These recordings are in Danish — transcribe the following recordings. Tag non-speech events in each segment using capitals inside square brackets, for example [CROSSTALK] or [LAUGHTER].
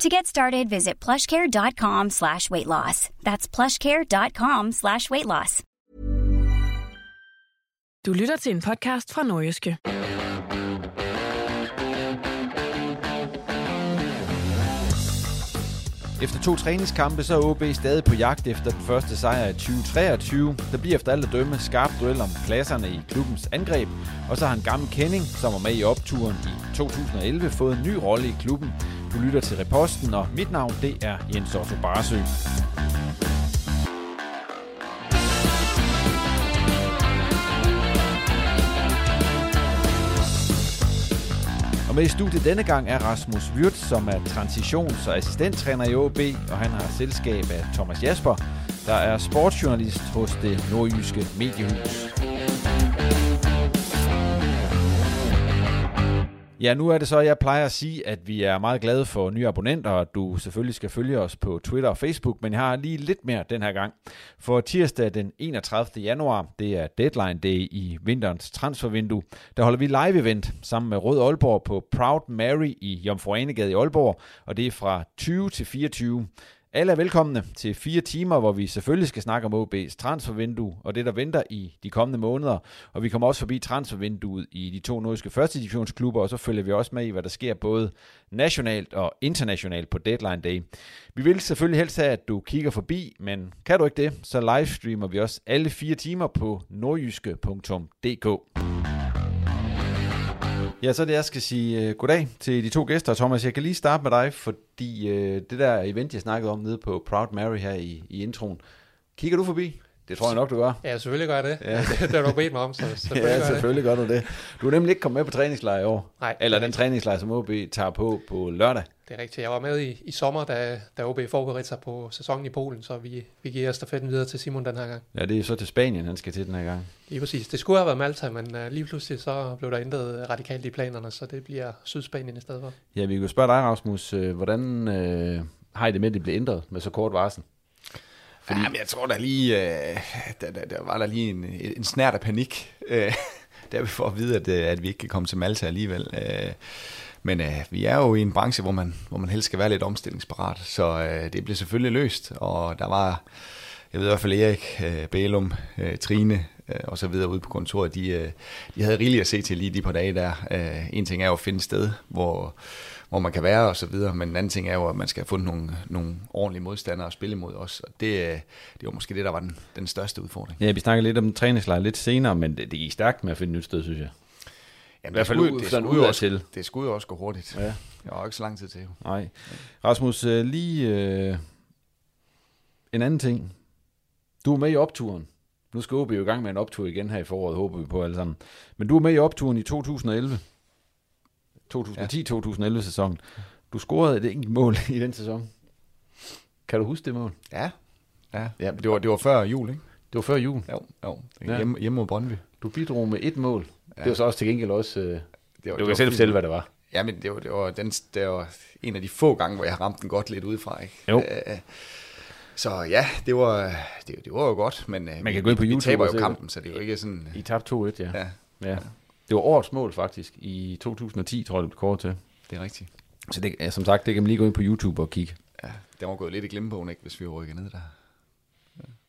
To get started, visit plushcare.com slash weight loss. That's plushcare.com slash weight loss. Du lytter til en podcast fra Nordjyske. Efter to træningskampe, så er OB stadig på jagt efter den første sejr i 2023. Der bliver efter alt at dømme skarp duel om pladserne i klubbens angreb. Og så har en gammel kending, som var med i opturen i 2011, fået en ny rolle i klubben. Du lytter til Reposten, og mit navn det er Jens Otto Barsø. Og med i studiet denne gang er Rasmus Wirth, som er transitions- og assistenttræner i OB, og han har selskab af Thomas Jasper, der er sportsjournalist hos det nordjyske mediehus. Ja, nu er det så, jeg plejer at sige, at vi er meget glade for nye abonnenter, og du selvfølgelig skal følge os på Twitter og Facebook, men jeg har lige lidt mere den her gang. For tirsdag den 31. januar, det er deadline day i vinterens transfervindue, der holder vi live-event sammen med Rød Aalborg på Proud Mary i Jomfru Anegade i Aalborg, og det er fra 20 til 24. Alle er velkomne til fire timer, hvor vi selvfølgelig skal snakke om OB's transfervindue og det, der venter i de kommende måneder. Og vi kommer også forbi transfervinduet i de to nordiske første divisionsklubber, og så følger vi også med i, hvad der sker både nationalt og internationalt på Deadline Day. Vi vil selvfølgelig helst have, at du kigger forbi, men kan du ikke det, så livestreamer vi også alle fire timer på nordjyske.dk. Ja, så er det, jeg skal sige uh, goddag til de to gæster. Thomas, jeg kan lige starte med dig, fordi uh, det der event, jeg snakkede om nede på Proud Mary her i, i introen, kigger du forbi? Det tror jeg nok, du gør. Ja, selvfølgelig gør jeg det. Ja. [LAUGHS] det har du bedt mig om, så [LAUGHS] selvfølgelig ja, gør selvfølgelig gør du det. Du er nemlig ikke kommet med på træningslejr i år. Nej, Eller er den træningslejr, som OB tager på på lørdag. Det. Er rigtigt. Jeg var med i, i sommer, da, da OB forberedte sig på sæsonen i Polen, så vi, vi giver stafetten videre til Simon den her gang. Ja, det er så til Spanien, han skal til den her gang. Lige præcis. Det skulle have været Malta, men uh, lige pludselig så blev der ændret radikalt i planerne, så det bliver Sydspanien i stedet for. Ja, vi kan spørge dig, Rasmus. øh, Hvordan øh, har I det med, at det bliver ændret med så kort varsel? Fordi... Jamen, jeg tror der lige, øh, der, der, der var der lige en, en snært af panik, øh, [LAUGHS] der vi får at vide, at, øh, at vi ikke kan komme til Malta alligevel. Øh, men øh, vi er jo i en branche, hvor man, hvor man helst skal være lidt omstillingsparat, så øh, det bliver selvfølgelig løst, og der var, jeg ved i hvert fald Erik, øh, Bælum, øh, Trine øh, og så videre ude på kontoret, de, øh, de havde rigeligt at se til lige de par dage der. Øh, en ting er jo at finde et sted, hvor, hvor man kan være og så videre, men en anden ting er jo, at man skal have fundet nogle, nogle ordentlige modstandere at spille imod også, og det, øh, det var måske det, der var den, den største udfordring. Ja, vi snakker lidt om træningslejr lidt senere, men det, det gik stærkt med at finde et nyt sted, synes jeg. Jamen, I hvert fald ud- det sådan skulle ud til. Det skulle jo også gå hurtigt. Ja. [LAUGHS] Jeg har ikke så lang tid til. Nej. Rasmus, øh, lige øh, en anden ting. Du er med i opturen. Nu skal OB jo i gang med en optur igen her i foråret, håber vi på alle sammen. Men du er med i opturen i 2011. 2010-2011 sæsonen. Du scorede et enkelt mål [LAUGHS] i den sæson. Kan du huske det mål? Ja, ja. ja det, var, det var før jul, ikke? Det var før jul. Jo, jo. Ja. Hjemme, hjemme mod Brøndby. Du bidrog med et mål. Ja. Ja. Det var så også til gengæld også... Øh, Det var, du kan selv fortælle, hvad det var. Ja, men det var, det, var, den, det var en af de få gange, hvor jeg har ramt den godt lidt udefra. Ikke? Jo. Øh, så ja, det var, det, det var jo godt, men øh, Man kan vi, gå ind på vi YouTube taber og jo kampen, så det er jo ikke sådan... I tabte 2-1, ja. Ja, ja. Det var årets mål faktisk i 2010, tror jeg, det blev kåret til. det er rigtigt. Så det, ja, som sagt, det kan man lige gå ind på YouTube og kigge. Ja, det var gået lidt i glemmebogen, ikke, hvis vi var rykket ned der.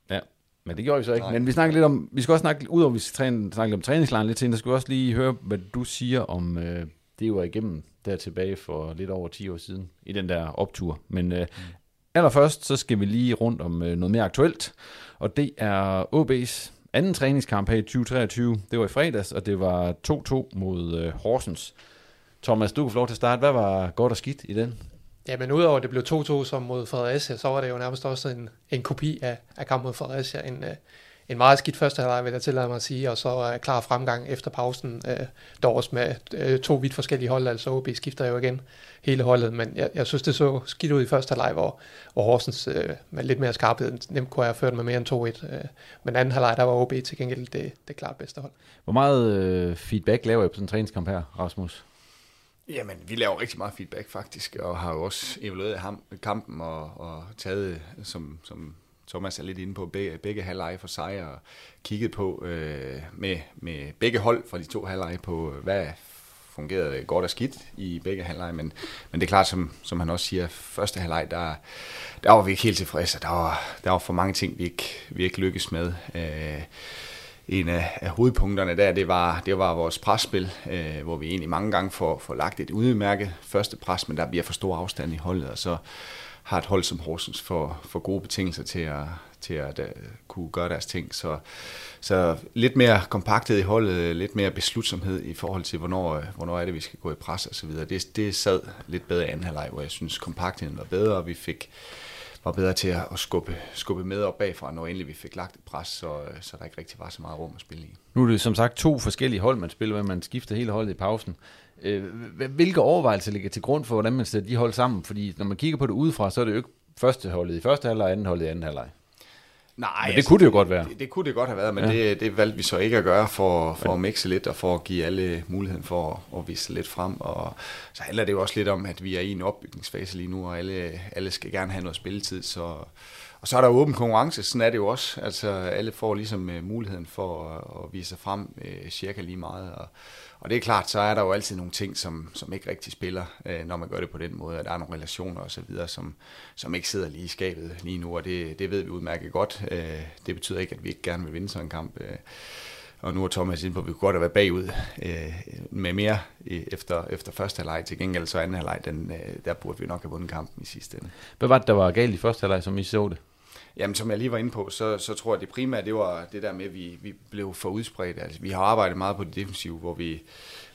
Ja, men det gjorde vi så ikke. Nej. Men vi snakker lidt om, vi skal også snakke, udover at vi skal træne, snakke lidt om træningslejren lidt senere, skal vi også lige høre, hvad du siger om øh, det, var igennem der tilbage for lidt over 10 år siden, i den der optur. Men øh, mm. allerførst, så skal vi lige rundt om øh, noget mere aktuelt, og det er OB's anden træningskamp her i 2023. Det var i fredags, og det var 2-2 mod øh, Horsens. Thomas, du kan få lov til at starte. Hvad var godt og skidt i den? Ja, men udover at det blev 2-2 som mod Fredericia, så var det jo nærmest også en, en kopi af, af kampen mod Fredericia. En, øh, en meget skidt første halvleg, vil jeg tillade mig at sige, og så øh, klar fremgang efter pausen, øh, uh, dog også med to vidt forskellige hold, altså OB skifter jo igen hele holdet, men jeg, jeg synes, det så skidt ud i første halvleg, hvor, hvor Horsens med lidt mere skarphed nemt kunne have ført med mere end 2-1, men anden halvleg, der var OB til gengæld det, det klart bedste hold. Hvor meget øh, feedback laver I på sådan en træningskamp her, Rasmus? Jamen, vi laver rigtig meget feedback faktisk, og har jo også evalueret ham, kampen og, og taget, som, som Thomas er lidt inde på, begge, begge halvleje for sig, og kigget på øh, med, med begge hold fra de to halvleje på, øh, hvad fungerede godt og skidt i begge halvleje, men, men det er klart, som, som han også siger, første halvleg, der, der var vi ikke helt tilfredse, der var, der var for mange ting, vi ikke, vi ikke lykkes med. Øh, en af, af hovedpunkterne der, det var, det var vores presspil, øh, hvor vi egentlig mange gange får, får lagt et udmærket første pres, men der bliver for stor afstand i holdet, og så har et hold som Horsens for, for gode betingelser til at, til at uh, kunne gøre deres ting. Så, så lidt mere kompakthed i holdet, lidt mere beslutsomhed i forhold til, hvornår, øh, hvornår er det, vi skal gå i pres og så videre. Det, det sad lidt bedre i anden halvleg, hvor jeg synes, kompaktheden var bedre, og vi fik var bedre til at skubbe, skubbe med op bagfra, når endelig vi fik lagt et pres, så, øh, så der ikke rigtig var så meget rum at spille i. Nu er det som sagt to forskellige hold, man spiller med. Man skifter hele holdet i pausen. Øh, hvilke overvejelser ligger til grund for, hvordan man sætter de hold sammen? Fordi når man kigger på det udefra, så er det jo ikke første holdet i første halvleg og anden holdet i anden halvleg. Nej, Men det altså, kunne det jo godt være. Det, det kunne det godt have været, men ja. det, det valgte vi så ikke at gøre for, for at mixe lidt og for at give alle muligheden for at, at vise lidt frem. Og så handler det jo også lidt om, at vi er i en opbygningsfase lige nu, og alle, alle skal gerne have noget spilletid. Så, og så er der åben konkurrence, sådan er det jo også. Altså alle får ligesom uh, muligheden for at, at vise sig frem uh, cirka lige meget. Og, og det er klart, så er der jo altid nogle ting, som, som ikke rigtig spiller, øh, når man gør det på den måde. Der er nogle relationer osv., som, som ikke sidder lige i skabet lige nu, og det, det ved vi udmærket godt. Øh, det betyder ikke, at vi ikke gerne vil vinde sådan en kamp. Øh, og nu er Thomas inde på, at vi kunne godt have været bagud øh, med mere efter, efter første halvleg. Til gengæld så anden halvleg, den, øh, der burde vi nok have vundet kampen i sidste ende. Hvad var det, der var galt i første halvleg, som I så det? Jamen, som jeg lige var inde på, så, så tror jeg, det primære, det var det der med, at vi, vi blev for udspredt. Altså, vi har arbejdet meget på det defensive, hvor vi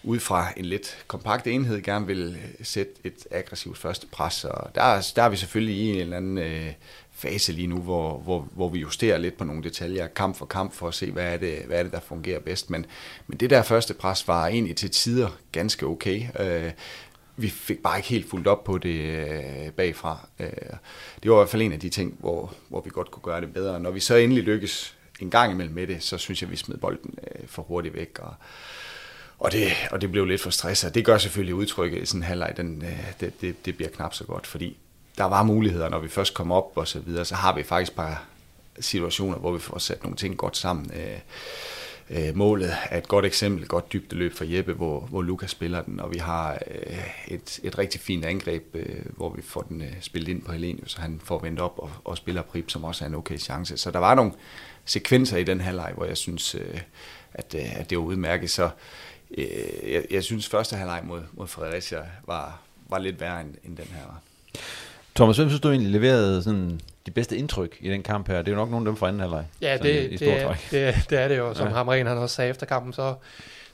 ud fra en lidt kompakt enhed gerne vil sætte et aggressivt første pres. Og der, der er vi selvfølgelig i en eller anden øh, fase lige nu, hvor, hvor, hvor vi justerer lidt på nogle detaljer, kamp for kamp, for at se, hvad er det, hvad er det der fungerer bedst. Men, men det der første pres var egentlig til tider ganske okay. Øh, vi fik bare ikke helt fuldt op på det øh, bagfra. Øh, det var i hvert fald en af de ting, hvor, hvor vi godt kunne gøre det bedre. Når vi så endelig lykkes en gang imellem med det, så synes jeg, vi smed bolden øh, for hurtigt væk. Og, og, det, og det blev lidt for stresset. Det gør selvfølgelig udtrykket i sådan en halvleg, den, øh, det, det, det bliver knap så godt, fordi der var muligheder, når vi først kom op og så videre, så har vi faktisk bare situationer, hvor vi får sat nogle ting godt sammen. Øh, øh, målet er et godt eksempel, et godt dybdeløb for Jeppe, hvor, hvor Lukas spiller den, og vi har øh, et, et rigtig fint angreb, øh, hvor vi får den øh, spillet ind på Helenius, så han får vendt op og, og spiller Prip, som også er en okay chance. Så der var nogle sekvenser i den halvleg, hvor jeg synes, øh, at, øh, at det var udmærket. Så øh, jeg, jeg synes, første halvleg mod, mod Fredericia var, var lidt værre end, end den her var. Thomas, hvem synes du egentlig leverede sådan de bedste indtryk i den kamp her? Det er jo nok nogle af dem fra anden halvleg. Ja, det, det, det, det er det jo, som ja. Hamren han også sagde efter kampen, så,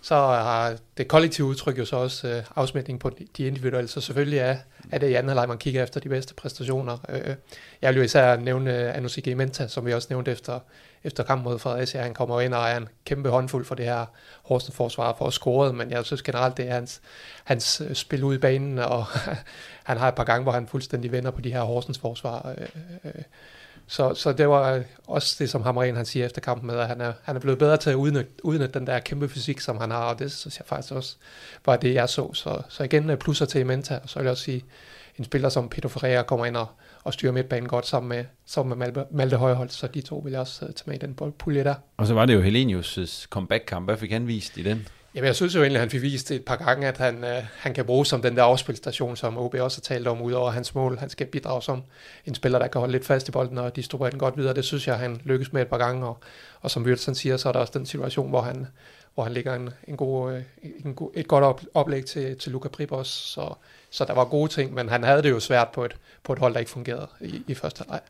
så har det kollektive udtryk jo så også øh, afsmætning på de individuelle, så selvfølgelig er, er det i anden halvleg, man kigger efter de bedste præstationer. Øh, jeg vil jo især nævne Anusike Menta, som vi også nævnte efter, efter kampen mod Fredericia. Han kommer ind og er en kæmpe håndfuld for det her Horsens forsvar for at score, men jeg synes generelt, det er hans, hans øh, spil ud i banen, og [LAUGHS] han har et par gange, hvor han fuldstændig vender på de her Horsens forsvar. Øh, øh, så, så det var også det, som Hamren han siger efter kampen med, at han er, han er blevet bedre til at udnytte, udnytte den der kæmpe fysik, som han har, og det synes jeg faktisk også var det, jeg så. Så, så igen plusser til Menta, og så vil jeg også sige, en spiller som Peter Ferreira kommer ind og, og styrer midtbanen godt sammen med, sammen med Malte, Malte Højholdt, så de to vil jeg også uh, tage med i den pulje der. Og så var det jo Helenius' comeback-kamp. Hvad fik han vist i den? Jamen, jeg synes jo egentlig, at han fik vist et par gange, at han, øh, han kan bruge som den der afspilstation, som OB også har talt om, udover hans mål. Han skal bidrage som en spiller, der kan holde lidt fast i bolden og distribuere den godt videre. Det synes jeg, han lykkes med et par gange. Og, og som Wilson siger, så er der også den situation, hvor han, hvor han ligger en, en god, øh, en god, et godt op, oplæg til, til Luca Pribos. Så, så der var gode ting, men han havde det jo svært på et, på et hold, der ikke fungerede i, i første leg.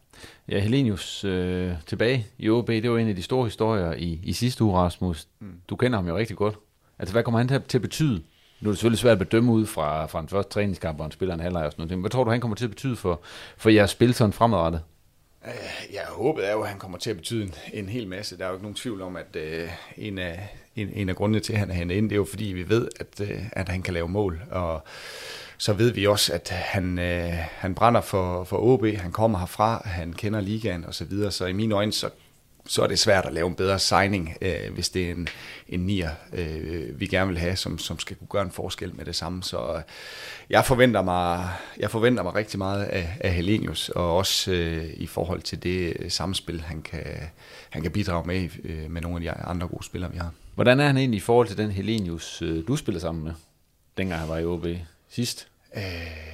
Ja, Helenius øh, tilbage i OB, det var en af de store historier i, i sidste uge, Rasmus. Mm. Du kender ham jo rigtig godt. Altså, hvad kommer han til, til at betyde? Nu er det selvfølgelig svært at bedømme ud fra, fra en første træningskamp, hvor han spiller en halvleg og sådan noget. Hvad tror du, han kommer til at betyde for, for jeres spil sådan fremadrettet? Jeg håber er jo, at han kommer til at betyde en, en hel masse. Der er jo ikke nogen tvivl om, at øh, en, af, en, en af grundene til, at han er hentet ind, det er jo fordi, vi ved, at, øh, at han kan lave mål. Og så ved vi også, at han, øh, han brænder for, for OB, han kommer herfra, han kender ligaen osv., så, videre. så i mine øjne, så så er det svært at lave en bedre signing, øh, hvis det er en, en nier, øh, vi gerne vil have, som, som skal kunne gøre en forskel med det samme. Så øh, jeg forventer mig, jeg forventer mig rigtig meget af, af Helenius, og også øh, i forhold til det øh, samspil, han kan, han kan bidrage med øh, med nogle af de andre gode spillere, vi har. Hvordan er han egentlig i forhold til den Helenius, øh, du spiller sammen med, dengang han var i OB sidst? Øh,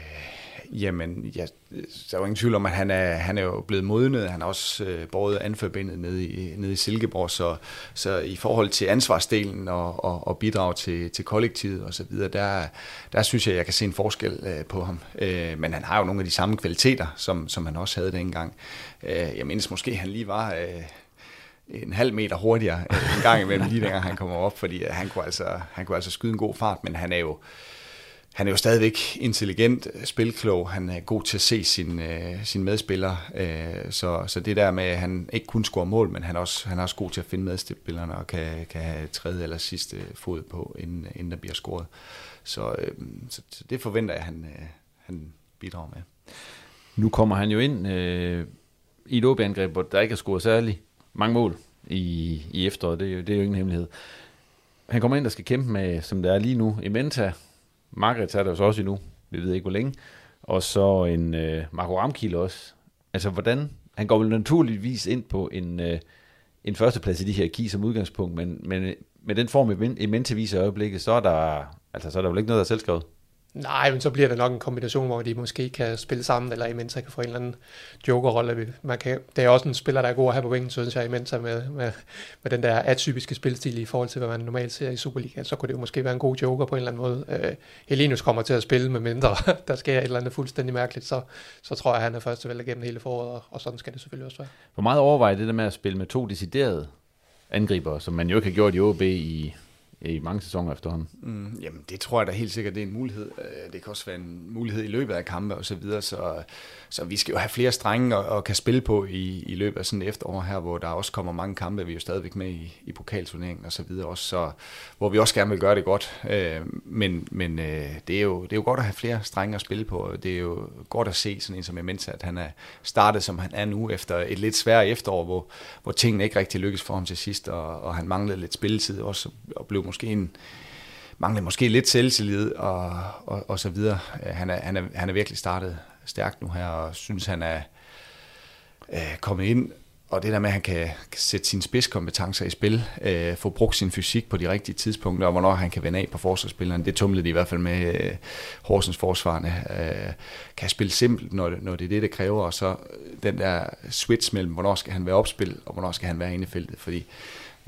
Jamen, ja, der er jo ingen tvivl om, at han er, han er jo blevet modnet. Han har også øh, båret anforbindet nede i, nede i Silkeborg, så, så i forhold til ansvarsdelen og, og, og bidrag til, til kollektivet og så videre, der, der synes jeg, jeg kan se en forskel øh, på ham. Øh, men han har jo nogle af de samme kvaliteter, som, som han også havde dengang. Øh, jeg mindes måske, han lige var... Øh, en halv meter hurtigere øh, en gang imellem, lige dengang han kommer op, fordi øh, han kunne, altså, han kunne altså skyde en god fart, men han er jo, han er jo stadigvæk intelligent, øh, spilklog, han er god til at se sin, øh, sin medspillere, øh, så, så det der med, at han ikke kun scorer mål, men han er også, han er også god til at finde medspillerne og kan, kan have tredje eller sidste fod på, inden, inden der bliver scoret. Så, øh, så, så det forventer jeg, at han, øh, han bidrager med. Nu kommer han jo ind øh, i et åbeangreb, hvor der ikke er scoret særlig mange mål i, i efteråret, det er, jo, det er jo ingen hemmelighed. Han kommer ind og skal kæmpe med, som det er lige nu, Ementa, Margaret er der jo så også endnu, vi ved ikke hvor længe, og så en øh, Marco Ramkiel også. Altså hvordan, han går vel naturligvis ind på en, øh, en førsteplads i de her ki som udgangspunkt, men, men øh, med den form, i mente viser i øjeblikket, så er der, altså, så er der vel ikke noget, der er selvskrevet. Nej, men så bliver det nok en kombination, hvor de måske kan spille sammen, eller Imenta kan få en eller anden jokerrolle. Man kan, det er også en spiller, der er god at have på vingen, synes jeg, Imenta med, med, med den der atypiske spilstil i forhold til, hvad man normalt ser i Superliga. Så kunne det jo måske være en god joker på en eller anden måde. Øh, Helenius kommer til at spille med mindre, [LAUGHS] der sker et eller andet fuldstændig mærkeligt, så, så tror jeg, at han er første valg gennem hele foråret, og, og sådan skal det selvfølgelig også være. Hvor meget overvejer det der med at spille med to deciderede angriber, som man jo ikke har gjort i OB i i mange sæsoner efterhånden. Mm, jamen, det tror jeg da helt sikkert, det er en mulighed. Øh, det kan også være en mulighed i løbet af kampe og så videre, så, så vi skal jo have flere strenge og, og kan spille på i, i løbet af sådan et efterår her, hvor der også kommer mange kampe, vi er jo stadigvæk med i, i pokalturneringen og så videre også, så, hvor vi også gerne vil gøre det godt. Øh, men men øh, det, er jo, det er jo godt at have flere strenge at spille på. Det er jo godt at se sådan en som Mensa, at han er startet, som han er nu, efter et lidt svært efterår, hvor, hvor tingene ikke rigtig lykkedes for ham til sidst, og, og han manglede lidt spilletid også, og blev måske en, mangler måske lidt selvtillid og, og, og så videre. Øh, han er, han, er, han er virkelig startet stærkt nu her, og synes, han er øh, kommet ind, og det der med, at han kan, sætte sine spidskompetencer i spil, øh, få brugt sin fysik på de rigtige tidspunkter, og hvornår han kan vende af på forsvarsspilleren, det tumlede de i hvert fald med øh, Horsens forsvarende. Øh, kan spille simpelt, når det, når det er det, det kræver, og så den der switch mellem, hvornår skal han være opspil, og hvornår skal han være inde i feltet, fordi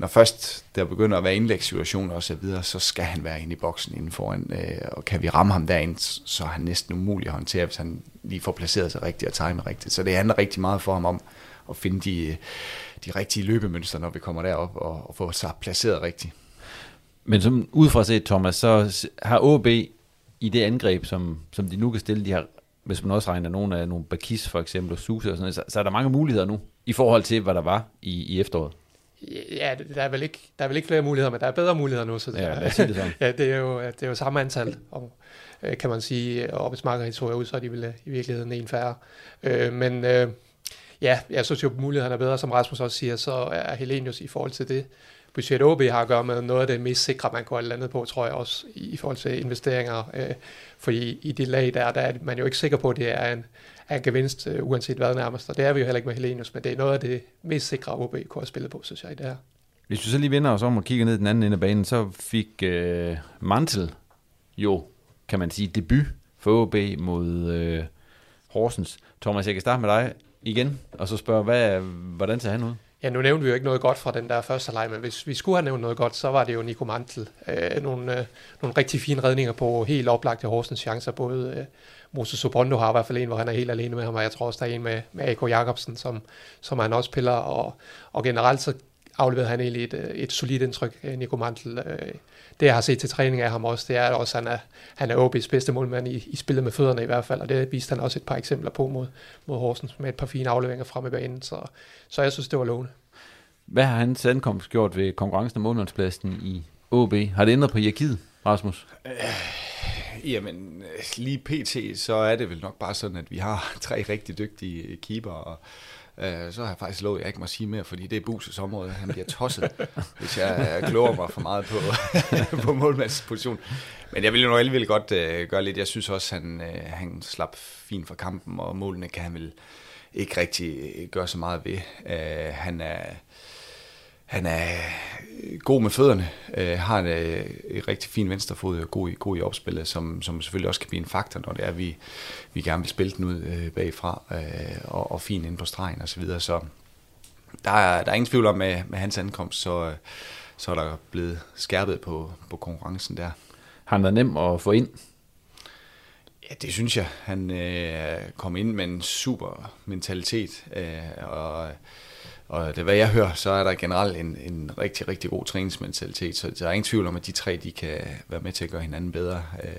når først der begynder at være indlægssituationer og så videre, så skal han være inde i boksen inden foran, øh, og kan vi ramme ham derinde, så er han næsten umulig at håndtere, hvis han lige får placeret sig rigtigt og timer rigtigt. Så det handler rigtig meget for ham om at finde de, øh, de rigtige løbemønstre, når vi kommer derop og, og få sig placeret rigtigt. Men som udefra set, Thomas, så har OB i det angreb, som, som de nu kan stille, de har, hvis man også regner nogle af nogle Bakis for eksempel, og Susa og sådan noget, så, så er der mange muligheder nu, i forhold til, hvad der var i, i efteråret. Ja, der er, vel ikke, der er vel ikke flere muligheder, men der er bedre muligheder nu. Så ja, lad os sige det sådan. [LAUGHS] ja, det er, jo, det er jo samme antal, og, øh, kan man sige. Og hvis Margaret tog ud, så er de vel øh, i virkeligheden en færre. Øh, men øh, ja, jeg synes jo, muligheden er bedre, som Rasmus også siger, så er Helenius i forhold til det, budget OB har at gøre med noget af det mest sikre, man kunne have landet på, tror jeg også, i forhold til investeringer. Øh, fordi i det lag der, der er man jo ikke sikker på, at det er en, er gevinst, øh, uanset hvad nærmest. Og det er vi jo heller ikke med Helenius, men det er noget af det mest sikre, OB kunne have spillet på, synes jeg, i det her. Hvis vi så lige vender os om og kigger ned den anden ende af banen, så fik øh, Mantel jo, kan man sige, debut for OB mod øh, Horsens. Thomas, jeg kan starte med dig igen, og så spørge, hvad, hvordan ser han ud? Ja, nu nævnte vi jo ikke noget godt fra den der første leg, men hvis vi skulle have nævnt noget godt, så var det jo Nico Mantel. Øh, nogle, øh, nogle rigtig fine redninger på helt oplagte Horsens chancer. Både øh, Moses Sobondo har i hvert fald en, hvor han er helt alene med ham, og jeg tror også, der er en med, med A.K. Jacobsen, som, som han også piller. Og, og generelt så afleverede han egentlig et, øh, et solidt indtryk, øh, Nico Mantel. Øh, det, jeg har set til træning af ham også, det er også, at han er, han er OB's bedste målmand i, i spillet med fødderne i hvert fald, og det viste han også et par eksempler på mod, mod Horsens med et par fine afleveringer frem i banen, så, så jeg synes, det var lovende. Hvad har hans ankomst gjort ved konkurrencen om målmandspladsen i OB? Har det ændret på hierarkiet, Rasmus? Øh, jamen, lige pt. så er det vel nok bare sådan, at vi har [LAUGHS] tre rigtig dygtige keeper, og Øh, så har jeg faktisk lovet, at jeg ikke må sige mere, fordi det er Buses område. Han bliver tosset, [LAUGHS] hvis jeg kloger mig for meget på, [LAUGHS] på målmandsposition. Men jeg vil jo nok alligevel godt uh, gøre lidt. Jeg synes også, han, uh, han slap fint fra kampen, og målene kan han vel ikke rigtig gøre så meget ved. Uh, han er han er øh, god med fødderne, øh, har en, øh, rigtig fin venstrefod og god, god i opspillet, som, som selvfølgelig også kan blive en faktor, når det er, vi, vi gerne vil spille den ud øh, bagfra øh, og, og fin ind på stregen osv. Så, videre. så der er, der er ingen tvivl om, med, med hans ankomst, så, øh, så er der blevet skærpet på, på konkurrencen der. Har han været nem at få ind? Ja, det synes jeg. Han øh, kom ind med en super mentalitet, øh, og og det, hvad jeg hører, så er der generelt en, en rigtig, rigtig god træningsmentalitet, så der er ingen tvivl om, at de tre de kan være med til at gøre hinanden bedre. Øh,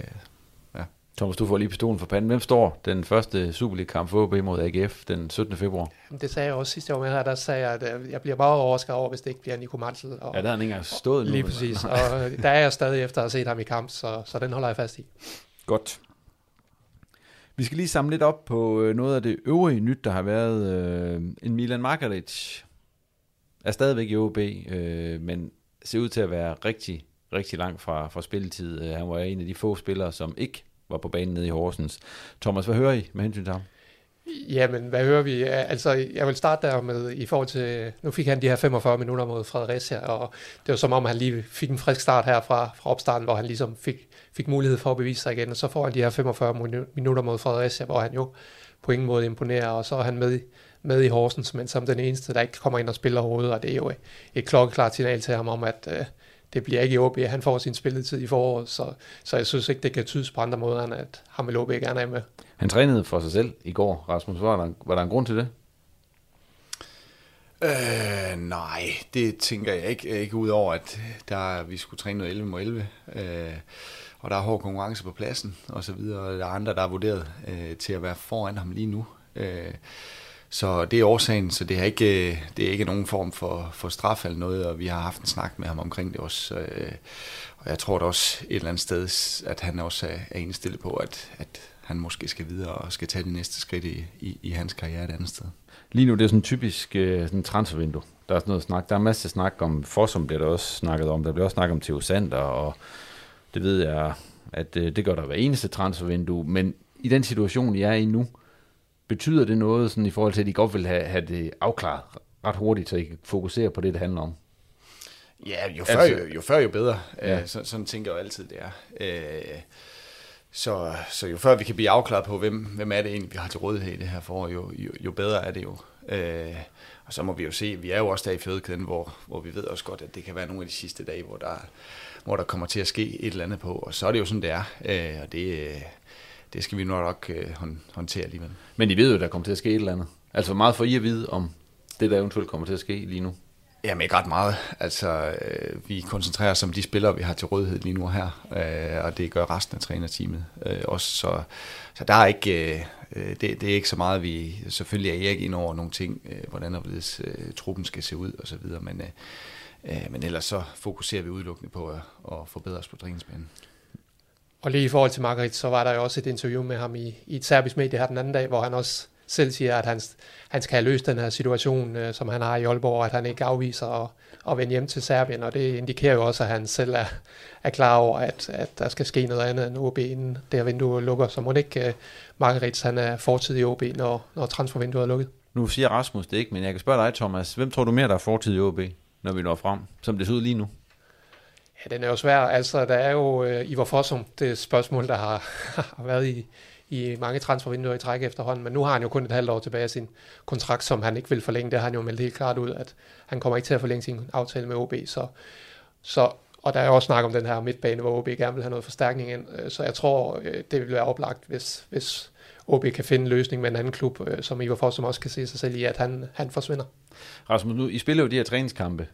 ja. Thomas, du får lige pistolen for panden. Hvem står den første Superliga-kamp for OB mod AGF den 17. februar? Det sagde jeg også sidste år med her, der sagde jeg, at øh, jeg bliver bare overrasket over, hvis det ikke bliver Nico Mansel. Og ja, der har han ikke engang stået nu. Lige præcis, og der er jeg stadig efter at have set ham i kamp, så, så den holder jeg fast i. Godt. Vi skal lige samle lidt op på øh, noget af det øvrige nyt, der har været. Øh, en Milan Markaric er stadigvæk i OB, øh, men ser ud til at være rigtig, rigtig langt fra, fra spilletid. Øh, han var en af de få spillere, som ikke var på banen nede i Horsens. Thomas, hvad hører I med hensyn til ham? Jamen, hvad hører vi? Altså, jeg vil starte der med, i forhold til, nu fik han de her 45 minutter mod Fredericia, og det var som om, han lige fik en frisk start her fra, fra opstarten, hvor han ligesom fik, fik mulighed for at bevise sig igen, og så får han de her 45 minutter mod Fredericia, hvor han jo på ingen måde imponerer, og så er han med, med i Horsens, men som den eneste, der ikke kommer ind og spiller hovedet, og det er jo et klokkeklart signal til ham om, at uh, det bliver ikke i OB, han får sin spilletid i foråret, så, så jeg synes ikke, det kan tydes på andre måder, end at ham vil OB gerne er med. Han trænede for sig selv i går, Rasmus. Var der, var der en grund til det? Øh, nej, det tænker jeg ikke. Ikke udover, at der, vi skulle træne noget 11 mod 11. Øh, og der er hård konkurrence på pladsen, og så videre. Og der er andre, der er vurderet øh, til at være foran ham lige nu. Øh, så det er årsagen, så det er ikke, øh, det er ikke nogen form for, for straf eller noget, og vi har haft en snak med ham omkring det også. Øh, og jeg tror da også et eller andet sted, at han også er, er indstillet på, at, at han måske skal videre og skal tage det næste skridt i, i, i hans karriere et andet sted. Lige nu det er sådan typisk øh, sådan transfervindue. Der er sådan noget snak. Der er masser af snak om Fossum, bliver der også snakket om. Der bliver også snakket om Theo Sander, og det ved jeg, at det gør der hver eneste transfervindue. Men i den situation, I er i nu, Betyder det noget sådan, i forhold til, at I godt vil have, have det afklaret ret hurtigt, så I kan fokusere på det, det handler om? Ja, jo før, altså, jo, jo, før, jo bedre. Ja. Øh, så, sådan tænker jeg jo altid, det er. Øh, så, så jo før vi kan blive afklaret på, hvem, hvem er det egentlig, vi har til rådighed i det her forår, jo, jo, jo bedre er det jo. Øh, og så må vi jo se, vi er jo også der i fødekæden, hvor, hvor vi ved også godt, at det kan være nogle af de sidste dage, hvor der, hvor der kommer til at ske et eller andet på. Og så er det jo sådan, det er. Øh, og det, det skal vi nok øh, håndtere alligevel. Men I ved jo, der kommer til at ske et eller andet. Altså meget for I at vide om det, der eventuelt kommer til at ske lige nu. Jamen ikke ret meget. Altså, øh, vi koncentrerer os om de spillere, vi har til rådighed lige nu her, øh, og det gør resten af trænerteamet øh, også. Så, så der er ikke, øh, det, det er ikke så meget, vi selvfølgelig er ikke ind over nogle ting, øh, hvordan og hvorledes øh, truppen skal se ud og så videre, men, øh, øh men ellers så fokuserer vi udelukkende på at, at forbedre os på træningsbanen. Og lige i forhold til Margaret, så var der jo også et interview med ham i, i et serbisk medie her den anden dag, hvor han også selv siger, at han, han skal have løst den her situation, øh, som han har i Aalborg, og at han ikke afviser at, at vende hjem til Serbien, og det indikerer jo også, at han selv er, er klar over, at, at der skal ske noget andet end OB, inden det her vindue lukker. Så må det ikke uh, Margarits, han er fortid i OB, når, når transfervinduet er lukket. Nu siger Rasmus det ikke, men jeg kan spørge dig, Thomas. Hvem tror du mere, der er fortid i OB, når vi når frem, som det ser ud lige nu? Ja, den er jo svær. Altså, der er jo øh, Ivar Fossum, det spørgsmål, der har, [LAUGHS] har været i, i mange transfervinduer i træk efterhånden, men nu har han jo kun et halvt år tilbage af sin kontrakt, som han ikke vil forlænge. Det har han jo meldt helt klart ud, at han kommer ikke til at forlænge sin aftale med OB. Så, så, og der er jo også snak om den her midtbane, hvor OB gerne vil have noget forstærkning ind. Øh, så jeg tror, øh, det vil være oplagt, hvis, hvis OB kan finde en løsning med en anden klub, øh, som Ivar Fossum også kan se sig selv i, at han, han forsvinder. Rasmus, nu, I spiller jo de her træningskampe,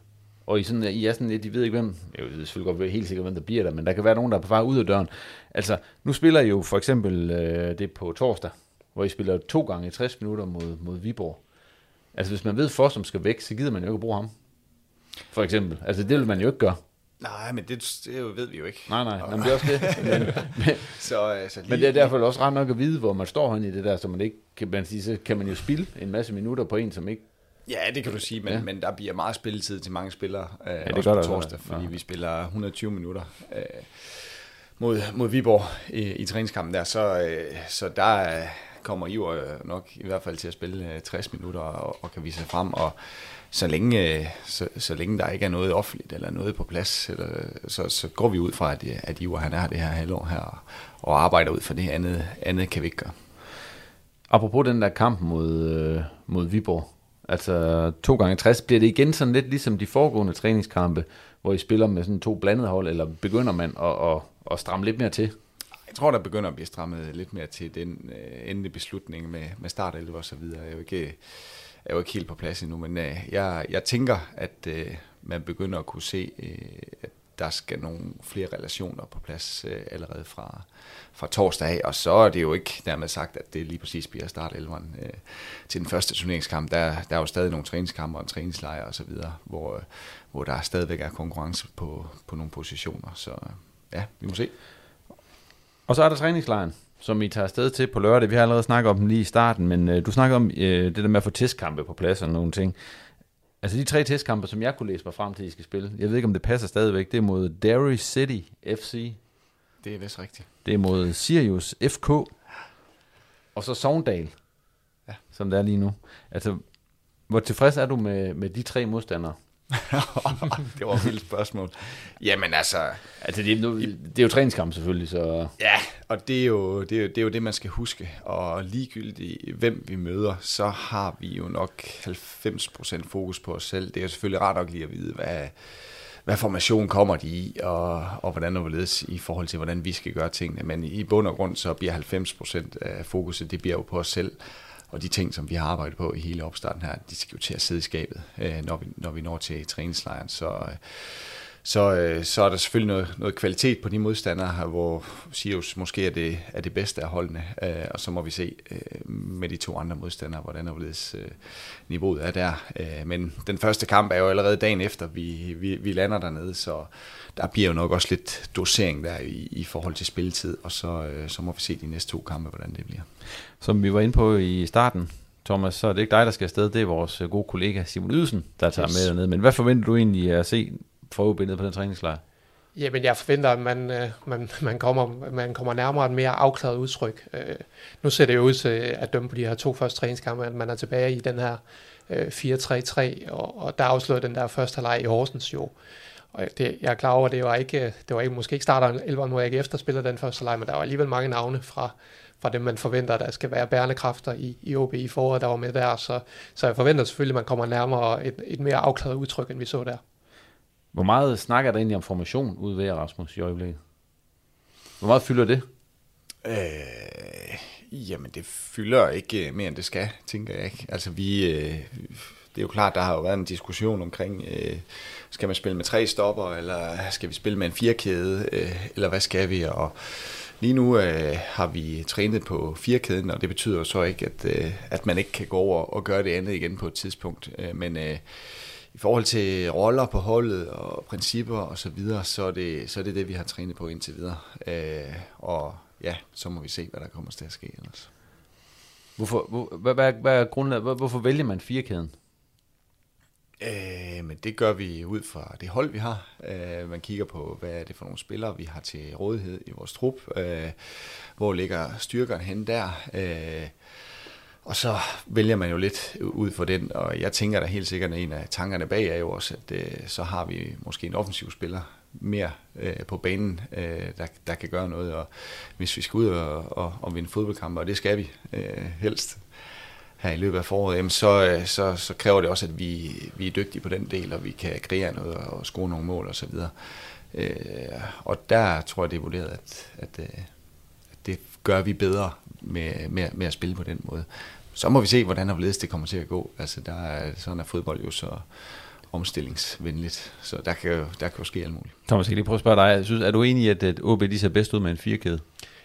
og I, sådan, I er sådan lidt, I ved ikke hvem, jeg ved selvfølgelig godt helt sikkert, hvem der bliver der, men der kan være nogen, der er på vej ud af døren. Altså, nu spiller I jo for eksempel øh, det på torsdag, hvor I spiller to gange i 60 minutter mod, mod Viborg. Altså, hvis man ved, for som skal væk, så gider man jo ikke at bruge ham. For eksempel. Altså, det vil man jo ikke gøre. Nej, men det, det ved vi jo ikke. Nej, nej, men det er også det. [LAUGHS] Men, men, så, altså, lige, men det er derfor også ret nok at vide, hvor man står hen i det der, så man ikke kan, man sige, så kan man jo spille en masse minutter på en, som ikke Ja, det kan du sige, men, ja. men der bliver meget spilletid til mange spillere, øh, ja, det også på torsdag, fordi ja. vi spiller 120 minutter øh, mod, mod Viborg i, i træningskampen der, så, øh, så der kommer Iver nok i hvert fald til at spille øh, 60 minutter og, og kan vise sig frem, og så længe, øh, så, så længe der ikke er noget offentligt eller noget på plads, eller, så, så går vi ud fra, at, at Iver han er det her halvår her, og, arbejder ud for det andet, andet kan vi ikke gøre. Apropos den der kamp mod, øh, mod Viborg, Altså to gange 60, bliver det igen sådan lidt ligesom de foregående træningskampe, hvor I spiller med sådan to blandede hold, eller begynder man at, at, at stramme lidt mere til? Jeg tror, der begynder at blive strammet lidt mere til den endelige beslutning med, med start og så videre. Jeg jo ikke, er jo ikke helt på plads endnu, men øh, jeg, jeg tænker, at øh, man begynder at kunne se, øh, at der skal nogle flere relationer på plads øh, allerede fra, fra torsdag af, og så er det jo ikke dermed sagt, at det lige præcis bliver start 11'eren øh, til den første turneringskamp. Der, der er jo stadig nogle træningskampe og en træningslejr og så videre, hvor, øh, hvor der stadigvæk er konkurrence på, på nogle positioner. Så ja, vi må se. Og så er der træningslejren, som I tager afsted til på lørdag. Vi har allerede snakket om den lige i starten, men øh, du snakker om øh, det der med at få testkampe på plads og nogle ting. Altså de tre testkampe, som jeg kunne læse mig frem til, I skal spille, jeg ved ikke, om det passer stadigvæk, det er mod Derry City FC, det er vist rigtigt. Det er mod Sirius FK, og så Sogndal, ja. som det er lige nu. Altså, hvor tilfreds er du med, med de tre modstandere? [LAUGHS] det var et vildt spørgsmål. Jamen altså... altså det, er, nu, det er jo træningskamp selvfølgelig, så... Ja, og det er, jo, det, er jo, det er jo det, man skal huske. Og ligegyldigt hvem vi møder, så har vi jo nok 90% fokus på os selv. Det er jo selvfølgelig rart nok lige at vide, hvad, hvad formation kommer de i, og, og hvordan og hvorledes i forhold til, hvordan vi skal gøre tingene. Men i bund og grund, så bliver 90% af fokuset, det bliver jo på os selv, og de ting, som vi har arbejdet på i hele opstarten her, de skal jo til at sidde i skabet, øh, når vi, når vi når til træningslejren. Så, øh, så, øh, så er der selvfølgelig noget, noget kvalitet på de modstandere her, hvor Sirius måske er det, er det bedste af holdene, øh, og så må vi se øh, med de to andre modstandere, hvordan overledes øh, niveauet er der. Øh, men den første kamp er jo allerede dagen efter, vi, vi, vi lander dernede, så der bliver jo nok også lidt dosering der i, i forhold til spilletid, og så, øh, så må vi se de næste to kampe, hvordan det bliver. Som vi var inde på i starten, Thomas, så er det ikke dig, der skal afsted, det er vores øh, gode kollega Simon Ydelsen, der tager yes. med dernede. Men hvad forventer du egentlig at se fra på den træningslejr? Jamen, jeg forventer, at man, øh, man, man, kommer, man kommer nærmere et mere afklaret udtryk. Øh, nu ser det jo ud til at dømme på de her to første træningskampe, at man er tilbage i den her øh, 4-3-3, og, og der afslører den der første leg i Horsens jo. Og det, jeg er klar over, at det var ikke, øh, det var ikke, måske ikke starter 11 mod AGF, der spiller efterspiller den første leg, men der var alligevel mange navne fra, fra dem, man forventer, der skal være bærende kræfter i, i OB i foråret, der var med der. Så, så jeg forventer selvfølgelig, at man kommer nærmere et, et mere afklaret udtryk, end vi så der. Hvor meget snakker der egentlig om formation ud ved Rasmus i øjeblikket? Hvor meget fylder det? Øh, jamen, det fylder ikke øh, mere, end det skal, tænker jeg ikke. Altså, vi... Øh, det er jo klart, der har jo været en diskussion omkring, øh, skal man spille med tre stopper, eller skal vi spille med en firkæde, øh, eller hvad skal vi? Og lige nu øh, har vi trænet på firkæden, og det betyder jo så ikke, at, øh, at man ikke kan gå over og gøre det andet igen på et tidspunkt. Øh, men øh, i forhold til roller på holdet og principper og så videre, så er det så er det, det, vi har trænet på indtil videre. Øh, og ja, så må vi se, hvad der kommer til at ske ellers. Hvorfor, hvor, hvad, hvad, hvad er grundlaget? Hvor, hvorfor vælger man firekæden? Øh, men det gør vi ud fra det hold, vi har. Øh, man kigger på, hvad er det for nogle spillere, vi har til rådighed i vores trup. Øh, hvor ligger styrkerne hen der? Øh, og så vælger man jo lidt ud for den, og jeg tænker da helt sikkert, at en af tankerne bag er jo også, at øh, så har vi måske en offensiv spiller mere øh, på banen, øh, der, der kan gøre noget, og hvis vi skal ud og, og, og vinde fodboldkampe, og det skal vi øh, helst her i løbet af foråret, jamen så, øh, så, så kræver det også, at vi, vi er dygtige på den del, og vi kan kreere noget og score nogle mål osv. Øh, og der tror jeg, det er vurderet, at, at, øh, at det gør vi bedre med, med, med at spille på den måde så må vi se, hvordan og hvorledes det kommer til at gå. Altså, der er, sådan er fodbold jo så omstillingsvenligt, så der kan jo, der kan jo ske alt muligt. Thomas, jeg kan lige prøve at spørge dig. Jeg synes, er du enig i, at, at OB de ser bedst ud med en firkæde?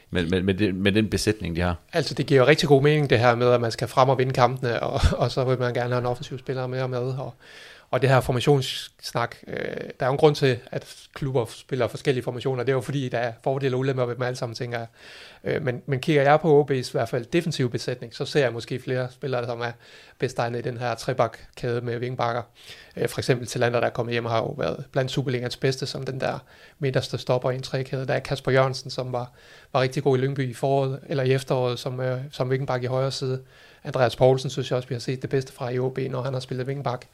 Med, med, med, det, med den besætning, de har? Altså, det giver jo rigtig god mening, det her med, at man skal frem og vinde kampene, og, og så vil man gerne have en offensiv spiller med og med, og, og det her formationssnak, øh, der er jo en grund til, at klubber spiller forskellige formationer. Det er jo fordi, der er fordele og ulemper ved dem alle sammen, tænker jeg. Øh, men, men kigger jeg på OB's i hvert fald defensiv besætning, så ser jeg måske flere spillere, som er bedst egnet i den her trebakkæde med vingbakker. Øh, for eksempel Talander, der er kommet hjem, har jo været blandt Superligans bedste, som den der midterste stopper i en trekæde. Der er Kasper Jørgensen, som var, var rigtig god i Lyngby i foråret, eller i efteråret, som, øh, som vingbak i højre side. Andreas Poulsen synes jeg også, vi har set det bedste fra i OB, når han har spillet vingbak.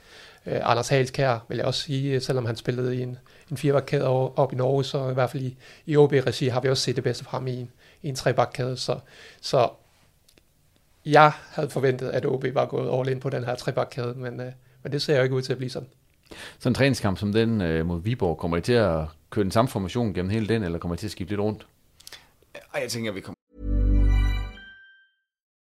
Øh, Anders Halskær vil jeg også sige, selvom han spillede i en, en firebakkæde op i Norge, så i hvert fald i, i OB-regi har vi også set det bedste fra ham i en, i en trebakkæde. Så, så jeg havde forventet, at OB var gået all in på den her trebakkæde, men, øh, men det ser jo ikke ud til at blive sådan. Så en træningskamp som den øh, mod Viborg, kommer I til at køre den samme formation gennem hele den, eller kommer I til at skifte lidt rundt? Jeg tænker, vi kommer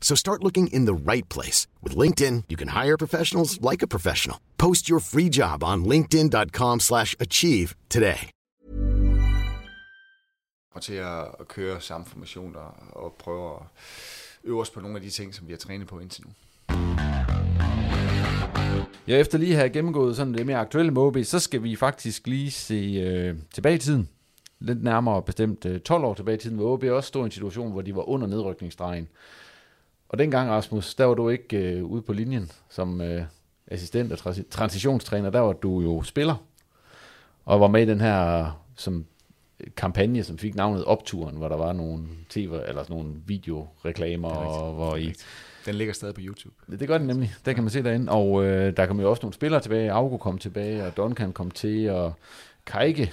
So start looking in the right place. With LinkedIn, you can hire professionals like a professional. Post your free job on linkedin.com slash achieve today. Og til at, køre samme formationer og prøve at øve os på nogle af de ting, som vi har trænet på indtil nu. Ja, efter lige at have gennemgået sådan det mere aktuelle med OB, så skal vi faktisk lige se øh, tilbage i tiden. Lidt nærmere bestemt øh, 12 år tilbage i tiden, hvor OB også stod i en situation, hvor de var under nedrykningsstregen. Og dengang, Rasmus, der var du ikke øh, ude på linjen som øh, assistent og trans- transitionstræner. Der var du jo spiller, og var med i den her som kampagne, som fik navnet Opturen, hvor der var nogle tv, eller sådan nogle videoreklamer, og hvor I... Den ligger stadig på YouTube. Det gør den nemlig. Den kan man se derinde. Og øh, der kom jo også nogle spillere tilbage. Augo kom tilbage, og Duncan kom til, og Kajke,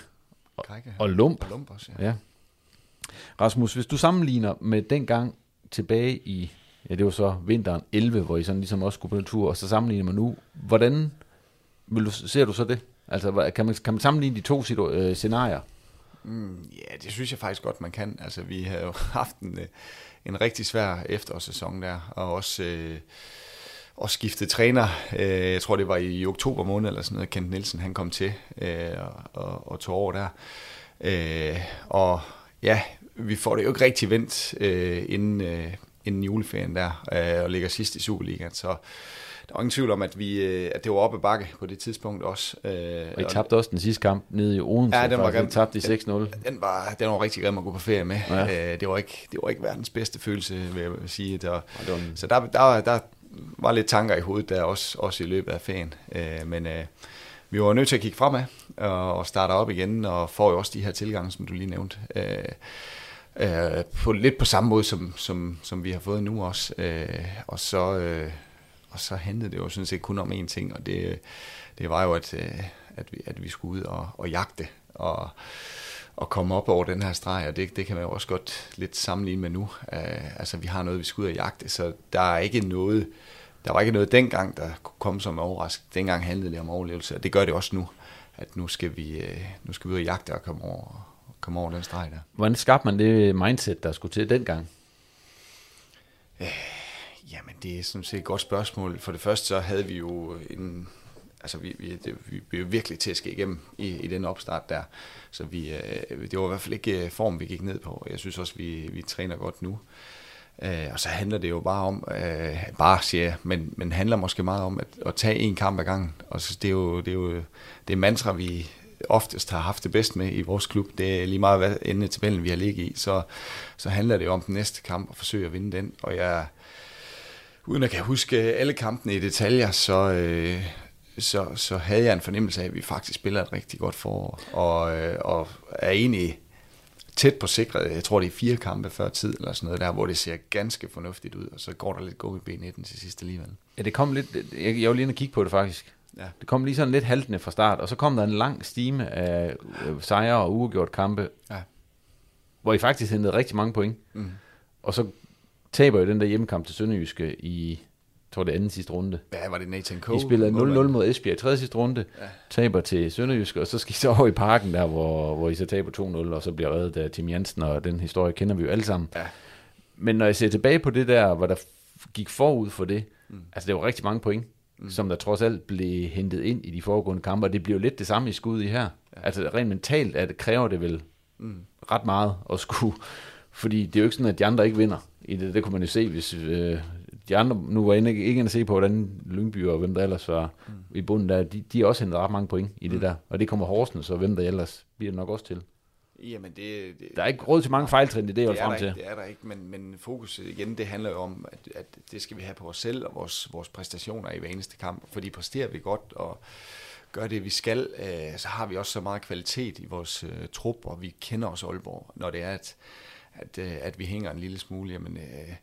og, Kajke, og Lump. Og Lump også, ja. ja. Rasmus, hvis du sammenligner med den gang tilbage i, ja det var så vinteren 11, hvor I sådan ligesom også skulle på en tur, og så sammenligner man nu, hvordan vil du, ser du så det? Altså, kan man, kan man sammenligne de to situ- øh, scenarier? Mm, ja, det synes jeg faktisk godt, man kan. Altså, vi har jo [LAUGHS] haft en, øh, en rigtig svær efterårssæson der, og også, øh, og skiftet træner. Øh, jeg tror, det var i oktober måned eller sådan noget, Kent Nielsen han kom til øh, og, og, og tog over der. Øh, og ja, vi får det jo ikke rigtig vendt øh, inden, øh, inden juleferien der, øh, og ligger sidst i Superligaen, så der var ingen tvivl om, at, vi, øh, at det var oppe bakke på det tidspunkt også. Øh, og I tabte også den sidste kamp nede i Odense. Ja, den var grim. tabte i 6-0. Den, den, var, den var rigtig grim at gå på ferie med. Ja. Øh, det, var ikke, det var ikke verdens bedste følelse, vil jeg sige. Der, en... Så der, der, der var lidt tanker i hovedet der også, også i løbet af ferien. Øh, men øh, vi var nødt til at kigge fremad og, og starte op igen, og får jo også de her tilgange, som du lige nævnte. Øh, øh, på lidt på samme måde, som, som, som vi har fået nu også. Øh, og så... Øh, og så handlede det jo sådan set kun om én ting, og det, det var jo, at, øh, at, vi, at vi skulle ud og, og jagte, og, og komme op over den her streg, og det, det kan man jo også godt lidt sammenligne med nu. Uh, altså, vi har noget, vi skal ud og jagte, så der er ikke noget, der var ikke noget dengang, der kunne komme som overraskelse. Dengang handlede det om overlevelse, og det gør det også nu, at nu skal vi, øh, nu skal vi ud og jagte og komme over, komme over den streg der. Hvordan skabte man det mindset, der skulle til dengang? Uh, Jamen, det er sådan set et godt spørgsmål. For det første så havde vi jo en, altså vi, vi, det, vi blev virkelig til at ske igennem i, i den opstart der. Så vi, øh, det var i hvert fald ikke øh, form, vi gik ned på. Jeg synes også, vi, vi træner godt nu. Øh, og så handler det jo bare om, øh, bare siger jeg, men, men handler måske meget om at, at tage en kamp ad gangen. Og så det er jo det, er jo, det er mantra, vi oftest har haft det bedst med i vores klub. Det er lige meget, hvad ende af tabellen vi har ligget i. Så, så handler det jo om den næste kamp og forsøge at vinde den. Og jeg, uden at kan huske alle kampene i detaljer, så, øh, så, så havde jeg en fornemmelse af, at vi faktisk spiller et rigtig godt forår. Og, øh, og er egentlig tæt på sikret. Jeg tror, det er fire kampe før tid, eller sådan noget der, hvor det ser ganske fornuftigt ud, og så går der lidt gå i B19 til sidst alligevel. Ja, det kom lidt, jeg, jeg var lige inde og kigge på det faktisk. Ja. Det kom lige sådan lidt haltende fra start, og så kom der en lang stime af øh, sejre og uafgjort kampe, ja. hvor I faktisk hentede rigtig mange point. Mm. Og så taber jo den der hjemmekamp til Sønderjyske i tror det anden sidste runde. Ja, var det Nathan Coe? I spillede 0-0 mod Esbjerg i tredje sidste runde, ja. taber til Sønderjysk, og så skal I så over i parken der, hvor, hvor I så taber 2-0, og så bliver reddet af Tim Jensen, og den historie kender vi jo alle sammen. Ja. Men når jeg ser tilbage på det der, hvor der gik forud for det, mm. altså det var rigtig mange point, mm. som der trods alt blev hentet ind i de foregående kampe, og det bliver jo lidt det samme i skud i her. Ja. Altså rent mentalt at det kræver det vel mm. ret meget at skulle, fordi det er jo ikke sådan, at de andre ikke vinder. I det, det kunne man jo se, hvis øh, de andre, nu var jeg ikke, ikke at se på, hvordan Lyngby og hvem der ellers var mm. i bunden der, de, de har også hentet ret mange point i det mm. der, og det kommer Horsens, så hvem der ellers bliver nok også til. Jamen det, det, der er ikke råd til mange fejltrin i det, jeg det frem til. Ikke, det er der ikke, men, men fokus igen, det handler jo om, at, at det skal vi have på os selv og vores, vores præstationer i hver eneste kamp, fordi præsterer vi godt og gør det, vi skal, øh, så har vi også så meget kvalitet i vores øh, trup, og vi kender os Aalborg, når det er, at, at, øh, at vi hænger en lille smule. Jamen, øh,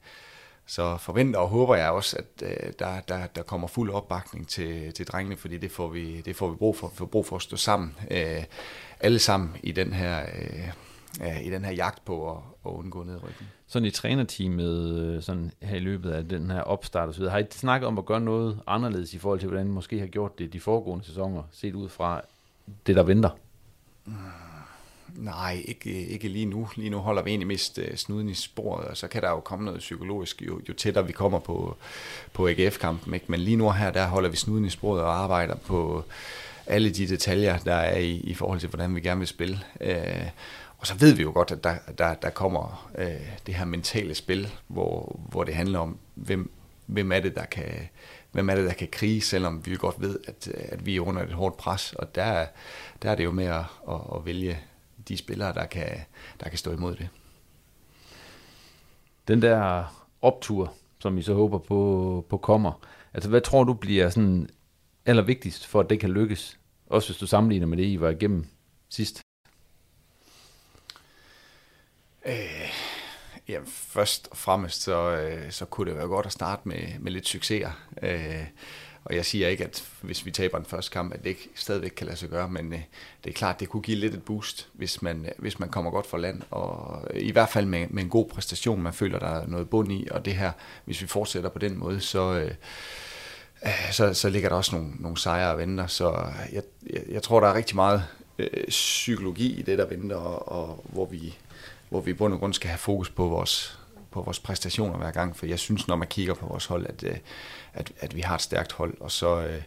så forventer og håber jeg også, at øh, der, der, der kommer fuld opbakning til, til drengene, fordi det får vi, det får vi brug for. Vi får brug for at stå sammen, øh, alle sammen i den her, øh, i den her jagt på at, at undgå nedrykning. Sådan i trænerteamet, øh, sådan her i løbet af den her opstart og så videre, har I snakket om at gøre noget anderledes i forhold til, hvordan I måske har gjort det de foregående sæsoner, set ud fra det, der venter? Mm. Nej, ikke, ikke lige nu. Lige nu holder vi egentlig mest uh, snuden i sporet, og så kan der jo komme noget psykologisk, jo, jo tættere vi kommer på, på AGF-kampen. Ikke? Men lige nu her, der holder vi snuden i sporet og arbejder på alle de detaljer, der er i, i forhold til, hvordan vi gerne vil spille. Øh, og så ved vi jo godt, at der, der, der kommer øh, det her mentale spil, hvor, hvor det handler om, hvem, hvem er det, der kan, hvem er det, der kan krige, selvom vi godt ved, at, at vi er under et hårdt pres. Og der, der er det jo med at, at, at vælge de spillere, der kan, der kan stå imod det. Den der optur, som I så håber på, på kommer, altså hvad tror du bliver sådan allervigtigst for, at det kan lykkes? Også hvis du sammenligner med det, I var igennem sidst. Øh, ja, først og fremmest, så, øh, så kunne det være godt at starte med, med lidt succeser. Øh, og jeg siger ikke, at hvis vi taber den første kamp, at det ikke stadigvæk kan lade sig gøre, men øh, det er klart, det kunne give lidt et boost, hvis man, øh, hvis man kommer godt fra land, og øh, i hvert fald med, med en god præstation, man føler, der er noget bund i, og det her, hvis vi fortsætter på den måde, så, øh Øh, så, så ligger der også nogle, nogle sejre og venter, så jeg, jeg, jeg tror, der er rigtig meget øh, psykologi i det, der venter, og, og hvor vi hvor vi i bund og grund skal have fokus på vores, på vores præstationer hver gang, for jeg synes, når man kigger på vores hold, at, øh, at, at vi har et stærkt hold, og så, øh,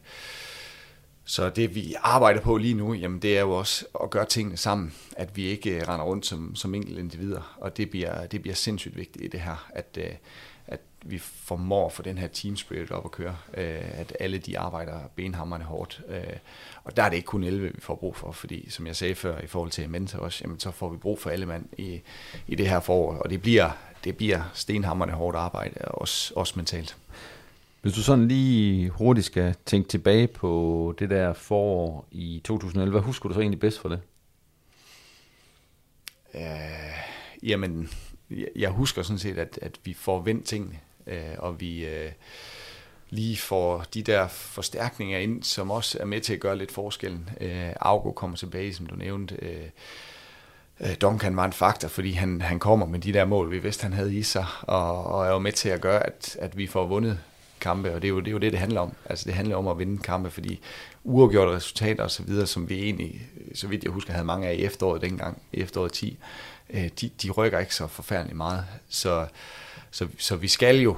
så det vi arbejder på lige nu, jamen det er jo også at gøre tingene sammen, at vi ikke øh, render rundt som, som enkelte individer, og det bliver, det bliver sindssygt vigtigt i det her, at, øh, vi formår for den her team spirit op at køre, at alle de arbejder benhammerne hårdt, og der er det ikke kun 11, vi får brug for, fordi som jeg sagde før i forhold til mentor også, jamen så får vi brug for alle mand i, i det her forår, og det bliver, det bliver stenhammerne hårdt arbejde, også, også mentalt. Hvis du sådan lige hurtigt skal tænke tilbage på det der forår i 2011, hvad husker du så egentlig bedst for det? Uh, jamen, jeg husker sådan set, at, at vi får vendt tingene, øh, og vi øh, lige får de der forstærkninger ind, som også er med til at gøre lidt forskellen. Øh, Augo kommer tilbage, som du nævnte. Øh, øh, Duncan var en faktor, fordi han, han kommer med de der mål, vi vidste, han havde i sig, og, og er jo med til at gøre, at, at vi får vundet kampe, og det er, jo, det er jo det, det handler om. Altså det handler om at vinde kampe, fordi uafgjorte resultater og så videre, som vi egentlig, så vidt jeg husker, havde mange af i efteråret dengang, i efteråret 10, øh, de, de rykker ikke så forfærdeligt meget. Så, så, så vi skal jo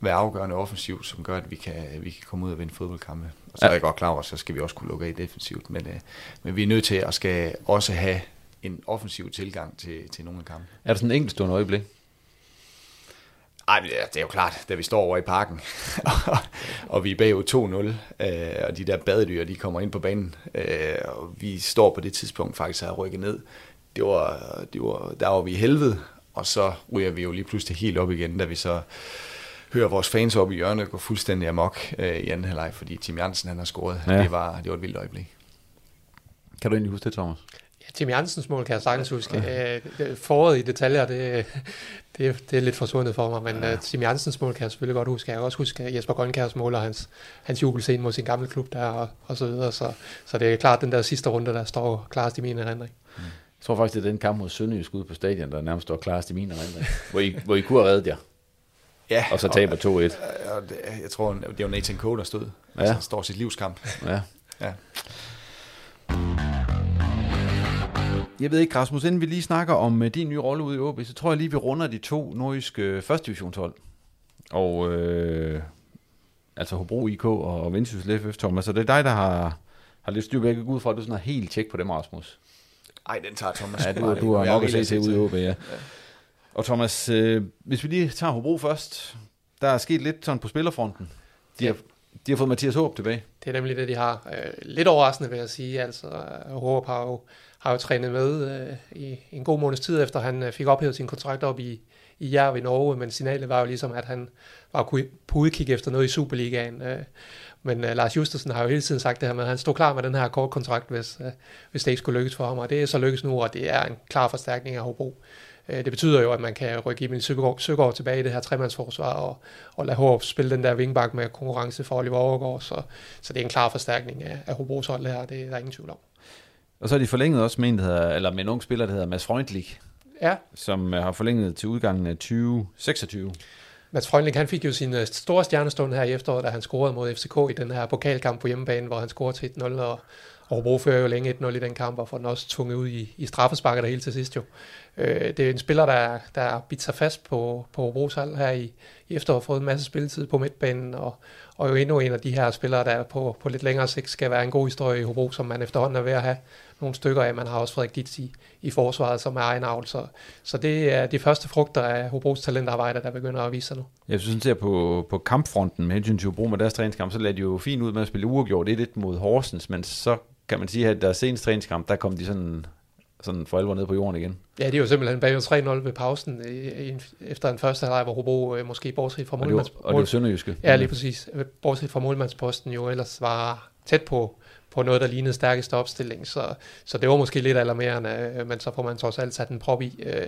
være afgørende offensivt, som gør, at vi kan, vi kan komme ud og vinde fodboldkampe. Og så ja. er jeg godt klar over, så skal vi også kunne lukke af defensivt. Men, øh, men vi er nødt til at skal også have en offensiv tilgang til, til nogle af kampe. Er der sådan en enkeltstående øjeblik? Ej, det er jo klart, da vi står over i parken, [LAUGHS] og vi er bagud 2-0, øh, og de der badedyr, de kommer ind på banen, øh, og vi står på det tidspunkt faktisk at rykket ned. Det var, det var, der var vi i helvede, og så ryger vi jo lige pludselig helt op igen, da vi så hører vores fans op i hjørnet gå fuldstændig amok øh, i anden halvleg, fordi Tim Jansen han har scoret. Ja. Det, var, det var et vildt øjeblik. Kan du egentlig huske det, Thomas? Ja, Tim Jansens mål kan jeg sagtens huske. Ja. Øh, foråret i detaljer, det, det, det er lidt forsvundet for mig, men ja. uh, Tim Jansens mål kan jeg selvfølgelig godt huske. Jeg kan også huske Jesper Grønkærs mål og hans, hans jubelscene mod sin gamle klub der og, og så videre. Så, så det er klart den der sidste runde, der står klarest i min erindring. Mm. Jeg tror faktisk, det er den kamp mod Sønderjysk ude på stadion, der nærmest står klarest i min erindring, hvor I, hvor I kunne have reddet jer. Ja, og så taber 2-1. Og, og, jeg tror, det var Nathan Coe, der stod. Ja. Altså, står sit livskamp. Ja. ja. Jeg ved ikke, Rasmus, inden vi lige snakker om uh, din nye rolle ude i OB, så tror jeg lige, vi runder de to nordiske uh, første divisionshold. Og øh, altså Hobro IK og Vendsyssel FF, Thomas. Så det er dig, der har, har lidt styr på, jeg kan gå ud fra, at du sådan har helt tjek på dem, Rasmus. Ej, den tager Thomas. Ja, du, du har nok at se til ude i OB, ja. ja. Og Thomas, øh, hvis vi lige tager Hobro først, der er sket lidt sådan på spillerfronten. De har, de har fået Mathias Håb tilbage. Det er nemlig det, de har. Øh, lidt overraskende vil jeg sige. Altså, Håb har jo, har jo trænet med øh, i en god måneds tid, efter han øh, fik ophævet sin kontrakt op i, i Jerv i Norge, men signalet var jo ligesom, at han var på udkig efter noget i Superligaen. Øh, men uh, Lars Justersen har jo hele tiden sagt det her med, at han stod klar med den her kort kontrakt, hvis, uh, hvis det ikke skulle lykkes for ham, og det er så lykkes nu, og det er en klar forstærkning af Hobro. Uh, det betyder jo, at man kan rykke Emil Søgaard, Søgaard tilbage i det her tremandsforsvar, og, og lade Håb spille den der vingbak med konkurrence for Oliver Overgaard, så, så det er en klar forstærkning af, af Hobros hold her, det er der ingen tvivl om. Og så har de forlænget også med en, der hedder, eller med en ung spiller, der hedder Mads Freundlich, ja. som har forlænget til udgangen af 2026. Mads Frønling, han fik jo sin øh, store stjernestund her i efteråret, da han scorede mod FCK i den her pokalkamp på hjemmebane, hvor han scorede til 1-0, og Hobro fører jo længe 1-0 i den kamp, og får den også tvunget ud i, i straffesparker der hele til sidst jo. Øh, det er en spiller, der, der bidt sig fast på, på Hobros her i, efter at have fået en masse spilletid på midtbanen, og, og jo endnu en af de her spillere, der på, på lidt længere sigt skal være en god historie i Hobro, som man efterhånden er ved at have nogle stykker af. Man har også Frederik Ditz i, i forsvaret, som er egen avl. Så, så det er de første frugter af Hobros talentarbejde, der begynder at vise sig nu. Jeg synes, at på, på kampfronten med hensyn til Hobro med deres træningskamp, så lader de jo fint ud med at spille uafgjort. Det er lidt mod Horsens, men så kan man sige, at deres seneste træningskamp, der kom de sådan sådan for alvor ned på jorden igen. Ja, det er jo simpelthen bagud 3-0 ved pausen efter den første halvleg, hvor Hobro øh, måske bortset fra målmands... Og det var Sønderjyske. Ja, lige præcis. Bortset fra målmandsposten jo ellers var tæt på på noget, der lignede stærkeste opstilling. Så, så det var måske lidt alarmerende, øh, men så får man trods alt sat en prop i, øh,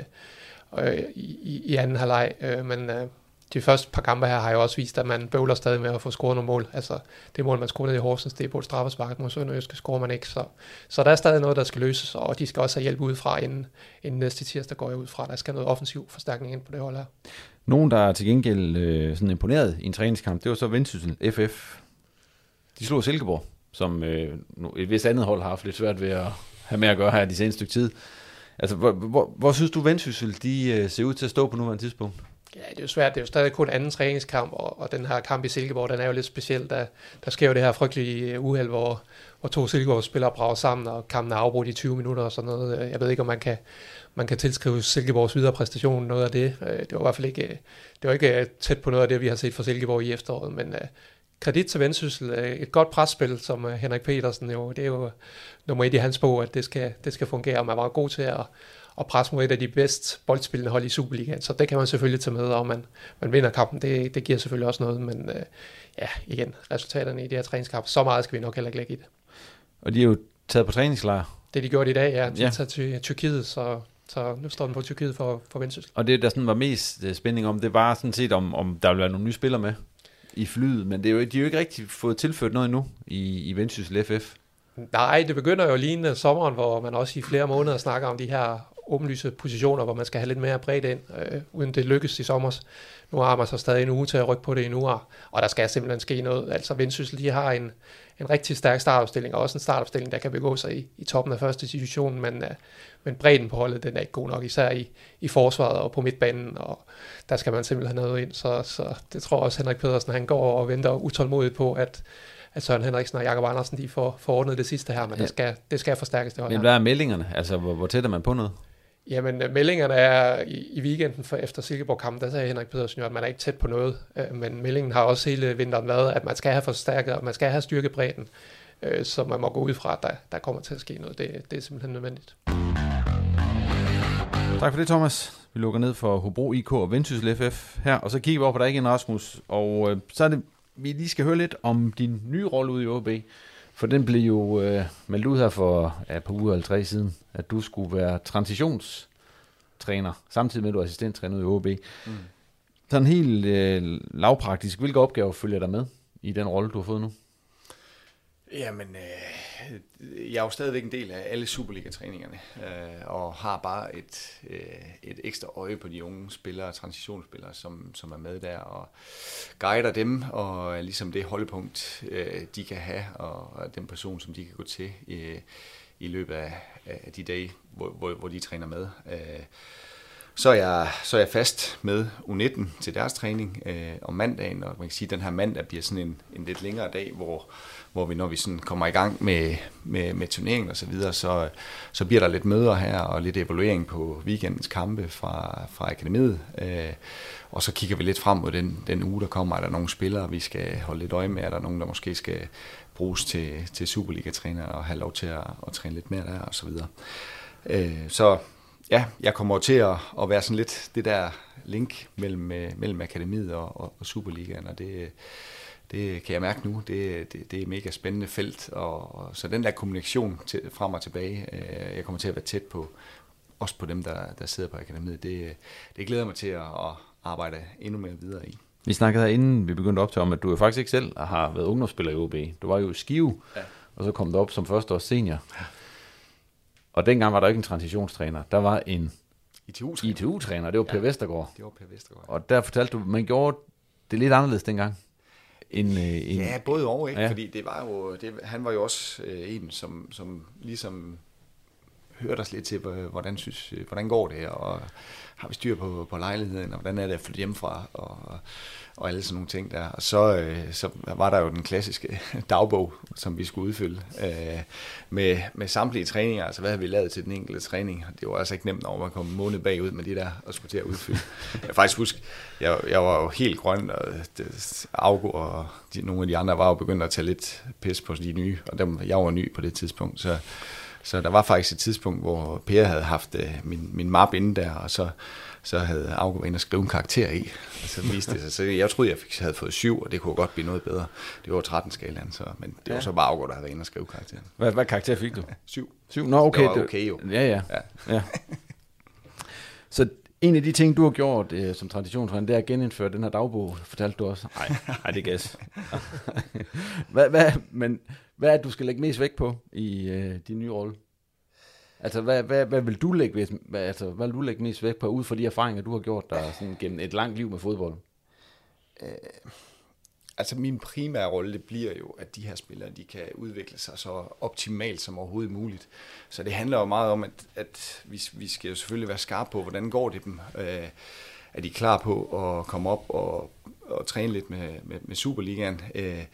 øh, i, i anden halvleg. Øh, men øh, de første par kampe her har jo også vist, at man bøvler stadig med at få scoret nogle mål. Altså det mål, man scorede i Horsens, det er på et straffespark mod Sønderjyske, scorer man ikke. Så, så der er stadig noget, der skal løses, og de skal også have hjælp udefra, inden, inden næste tirsdag går jeg ud fra. Der skal noget offensiv forstærkning ind på det hold her. Nogen, der er til gengæld øh, sådan imponeret i en træningskamp, det var så Vendsyssel FF. De slog Silkeborg som øh, et vis andet hold har haft lidt svært ved at have med at gøre her de seneste stykke tid. Altså, hvor, hvor, hvor synes du, Vendsyssel de øh, ser ud til at stå på nuværende tidspunkt? Ja, det er jo svært. Det er jo stadig kun anden træningskamp, og, og den her kamp i Silkeborg, den er jo lidt speciel. Der, der sker jo det her frygtelige øh, uheld, hvor, hvor to Silkeborg-spillere brager sammen, og kampen er afbrudt i 20 minutter og sådan noget. Øh, jeg ved ikke, om man kan, man kan tilskrive Silkeborgs videre præstation noget af det. Øh, det var i hvert fald ikke, det var ikke tæt på noget af det, vi har set fra Silkeborg i efteråret, men kredit til Vendsyssel. Et godt presspil, som Henrik Petersen jo, det er jo nummer et i hans bog, at det skal, det skal fungere. Man var god til at, at presse mod et af de bedst boldspillende hold i Superligaen, så det kan man selvfølgelig tage med, og man, man vinder kampen, det, det giver selvfølgelig også noget, men øh, ja, igen, resultaterne i de her træningskampe, så meget skal vi nok heller ikke lægge i det. Og de er jo taget på træningslejr. Det de gjorde i dag, ja, de ja. taget til Tyrkiet, så så nu står den på Tyrkiet for, for Vendsyssel. Og det, der sådan var mest spænding om, det var sådan set, om, om der ville være nogle nye spillere med i flyet, men det er jo, de har jo ikke rigtig fået tilført noget endnu i, i Vendsyssel FF. Nej, det begynder jo lige sommeren, hvor man også i flere måneder snakker om de her åbenlyse positioner, hvor man skal have lidt mere bredt ind, øh, uden det lykkes i sommer. Nu har man så stadig en uge til at rykke på det endnu, og der skal simpelthen ske noget. Altså Vendsyssel, de har en, en rigtig stærk startopstilling, og også en startopstilling, der kan begå sig i, i toppen af første situation, men, uh, men bredden på holdet, den er ikke god nok, især i, i forsvaret og på midtbanen, og der skal man simpelthen have noget ind, så, så det tror også Henrik Pedersen, han går og venter utålmodigt på, at, at Søren Henriksen og Jakob Andersen, de får forordnet det sidste her, men ja. det, skal, det skal forstærkes. Det men hvad er meldingerne? Altså, hvor, hvor tæt er man på noget? Jamen, øh, meldingerne er i, i weekenden for efter Silkeborg-kampen, der sagde Henrik Pedersen jo, at man er ikke tæt på noget. Øh, men meldingen har også hele vinteren været, at man skal have forstærket, og man skal have styrkebredden. Øh, så man må gå ud fra, at der, der kommer til at ske noget. Det, det er simpelthen nødvendigt. Tak for det, Thomas. Vi lukker ned for Hobro IK og Vendsyssel FF her, og så kigger vi over på dig igen, Rasmus. Og øh, så er det, vi lige skal høre lidt om din nye rolle ude i OB. For den blev jo øh, meldt ud her for ja, på uge eller tre siden, at du skulle være transitionstræner, samtidig med at du er assistenttræner i OB. Mm. Sådan helt øh, lavpraktisk, hvilke opgaver følger der med i den rolle, du har fået nu? Jamen, øh, jeg er jo stadigvæk en del af alle Superliga-træningerne, øh, og har bare et, øh, et ekstra øje på de unge spillere, transitionsspillere, som, som er med der, og guider dem, og ligesom det holdepunkt, øh, de kan have, og den person, som de kan gå til i, i løbet af, af de dage, hvor, hvor, hvor de træner med. Øh, så er, jeg, så er jeg fast med U19 til deres træning øh, om mandagen, og man kan sige, at den her mandag bliver sådan en, en lidt længere dag, hvor hvor vi, når vi sådan kommer i gang med, med, med turneringen og så videre, så, så bliver der lidt møder her og lidt evaluering på weekendens kampe fra, fra akademiet. Øh, og så kigger vi lidt frem mod den, den uge, der kommer. Er der nogle spillere, vi skal holde lidt øje med? Er der nogen, der måske skal bruges til, til Superliga-træner og have lov til at, at træne lidt mere der og så videre. Øh, så ja, jeg kommer til at, at være sådan lidt det der link mellem, øh, mellem akademiet og, og, og Superligaen, og det, det kan jeg mærke nu, det, det, det er et mega spændende felt, og, og så den der kommunikation til, frem og tilbage, øh, jeg kommer til at være tæt på, også på dem, der, der sidder på akademiet, det, det glæder mig til at, at arbejde endnu mere videre i. Vi snakkede her inden vi begyndte op til om, at du jo faktisk ikke selv har været ungdomsspiller i OB. Du var jo i Skive, ja. og så kom du op som første års senior. Ja. Og dengang var der ikke en transitionstræner. Der var en ITU-træner. ITU-træner. Det var Per ja, Vestergaard. Det var Per Vestergaard. Og der fortalte du, man gjorde det lidt anderledes dengang en, øh, en... Ja, både over, ikke? Ja. Fordi det var jo, det, han var jo også øh, en, som, som ligesom hørte os lidt til, hvordan, synes, øh, hvordan går det, og har vi styr på, på lejligheden, og hvordan er det at flytte hjemmefra, og, og alle sådan nogle ting der. Og så, øh, så var der jo den klassiske [LAUGHS] dagbog, som vi skulle udfylde, øh, med, med samtlige træninger, altså hvad har vi lavet til den enkelte træning. Det var altså ikke nemt over at komme måned bagud med de der, og skulle til at udfylde. [LAUGHS] Jeg faktisk huske, jeg, jeg var jo helt grøn, og det, Augo og de, nogle af de andre var jo begyndt at tage lidt pis på de nye, og dem, jeg var ny på det tidspunkt, så så der var faktisk et tidspunkt, hvor Per havde haft øh, min, min map inde der, og så, så havde Auge været inde og skrive en karakter i. Og så viste det sig. Så jeg troede, jeg fik, havde fået syv, og det kunne godt blive noget bedre. Det var 13 skalaen, så, men det ja. var så bare Auge, der havde været inde og skrive karakteren. Hvad, hvad karakter fik du? syv. Syv? Nå, okay. Det var okay jo. Ja, ja. ja. ja. så en af de ting, du har gjort øh, som traditionstræner, det er at genindføre den her dagbog, fortalte du også. Nej, nej det er gas. [LAUGHS] hvad, hvad, men hvad er det, du skal lægge mest vægt på i øh, din nye rolle? Altså, hvad, hvad, hvad, vil du lægge, hvad, altså, hvad vil du lægge mest vægt på, ud fra de erfaringer, du har gjort der sådan, gennem et langt liv med fodbold? Øh, altså, min primære rolle, det bliver jo, at de her spillere, de kan udvikle sig så optimalt som overhovedet muligt. Så det handler jo meget om, at, at vi, vi skal jo selvfølgelig være skarpe på, hvordan går det dem. Øh, er de klar på at komme op og og træne lidt med, med, med Superligaen, øh,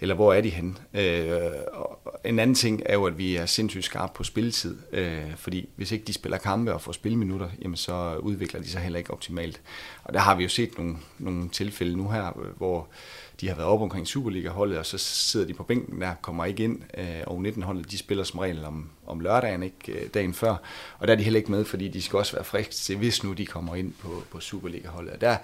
eller hvor er de henne? Øh, og en anden ting er jo, at vi er sindssygt skarpe på spilletid, øh, fordi hvis ikke de spiller kampe og får spilminutter, jamen så udvikler de sig heller ikke optimalt. Og der har vi jo set nogle, nogle tilfælde nu her, hvor de har været op omkring Superliga-holdet, og så sidder de på bænken der, kommer ikke ind, øh, og 19-holdet, de spiller som regel om, om lørdagen, ikke øh, dagen før, og der er de heller ikke med, fordi de skal også være friske til, hvis nu de kommer ind på, på Superliga-holdet. Og der,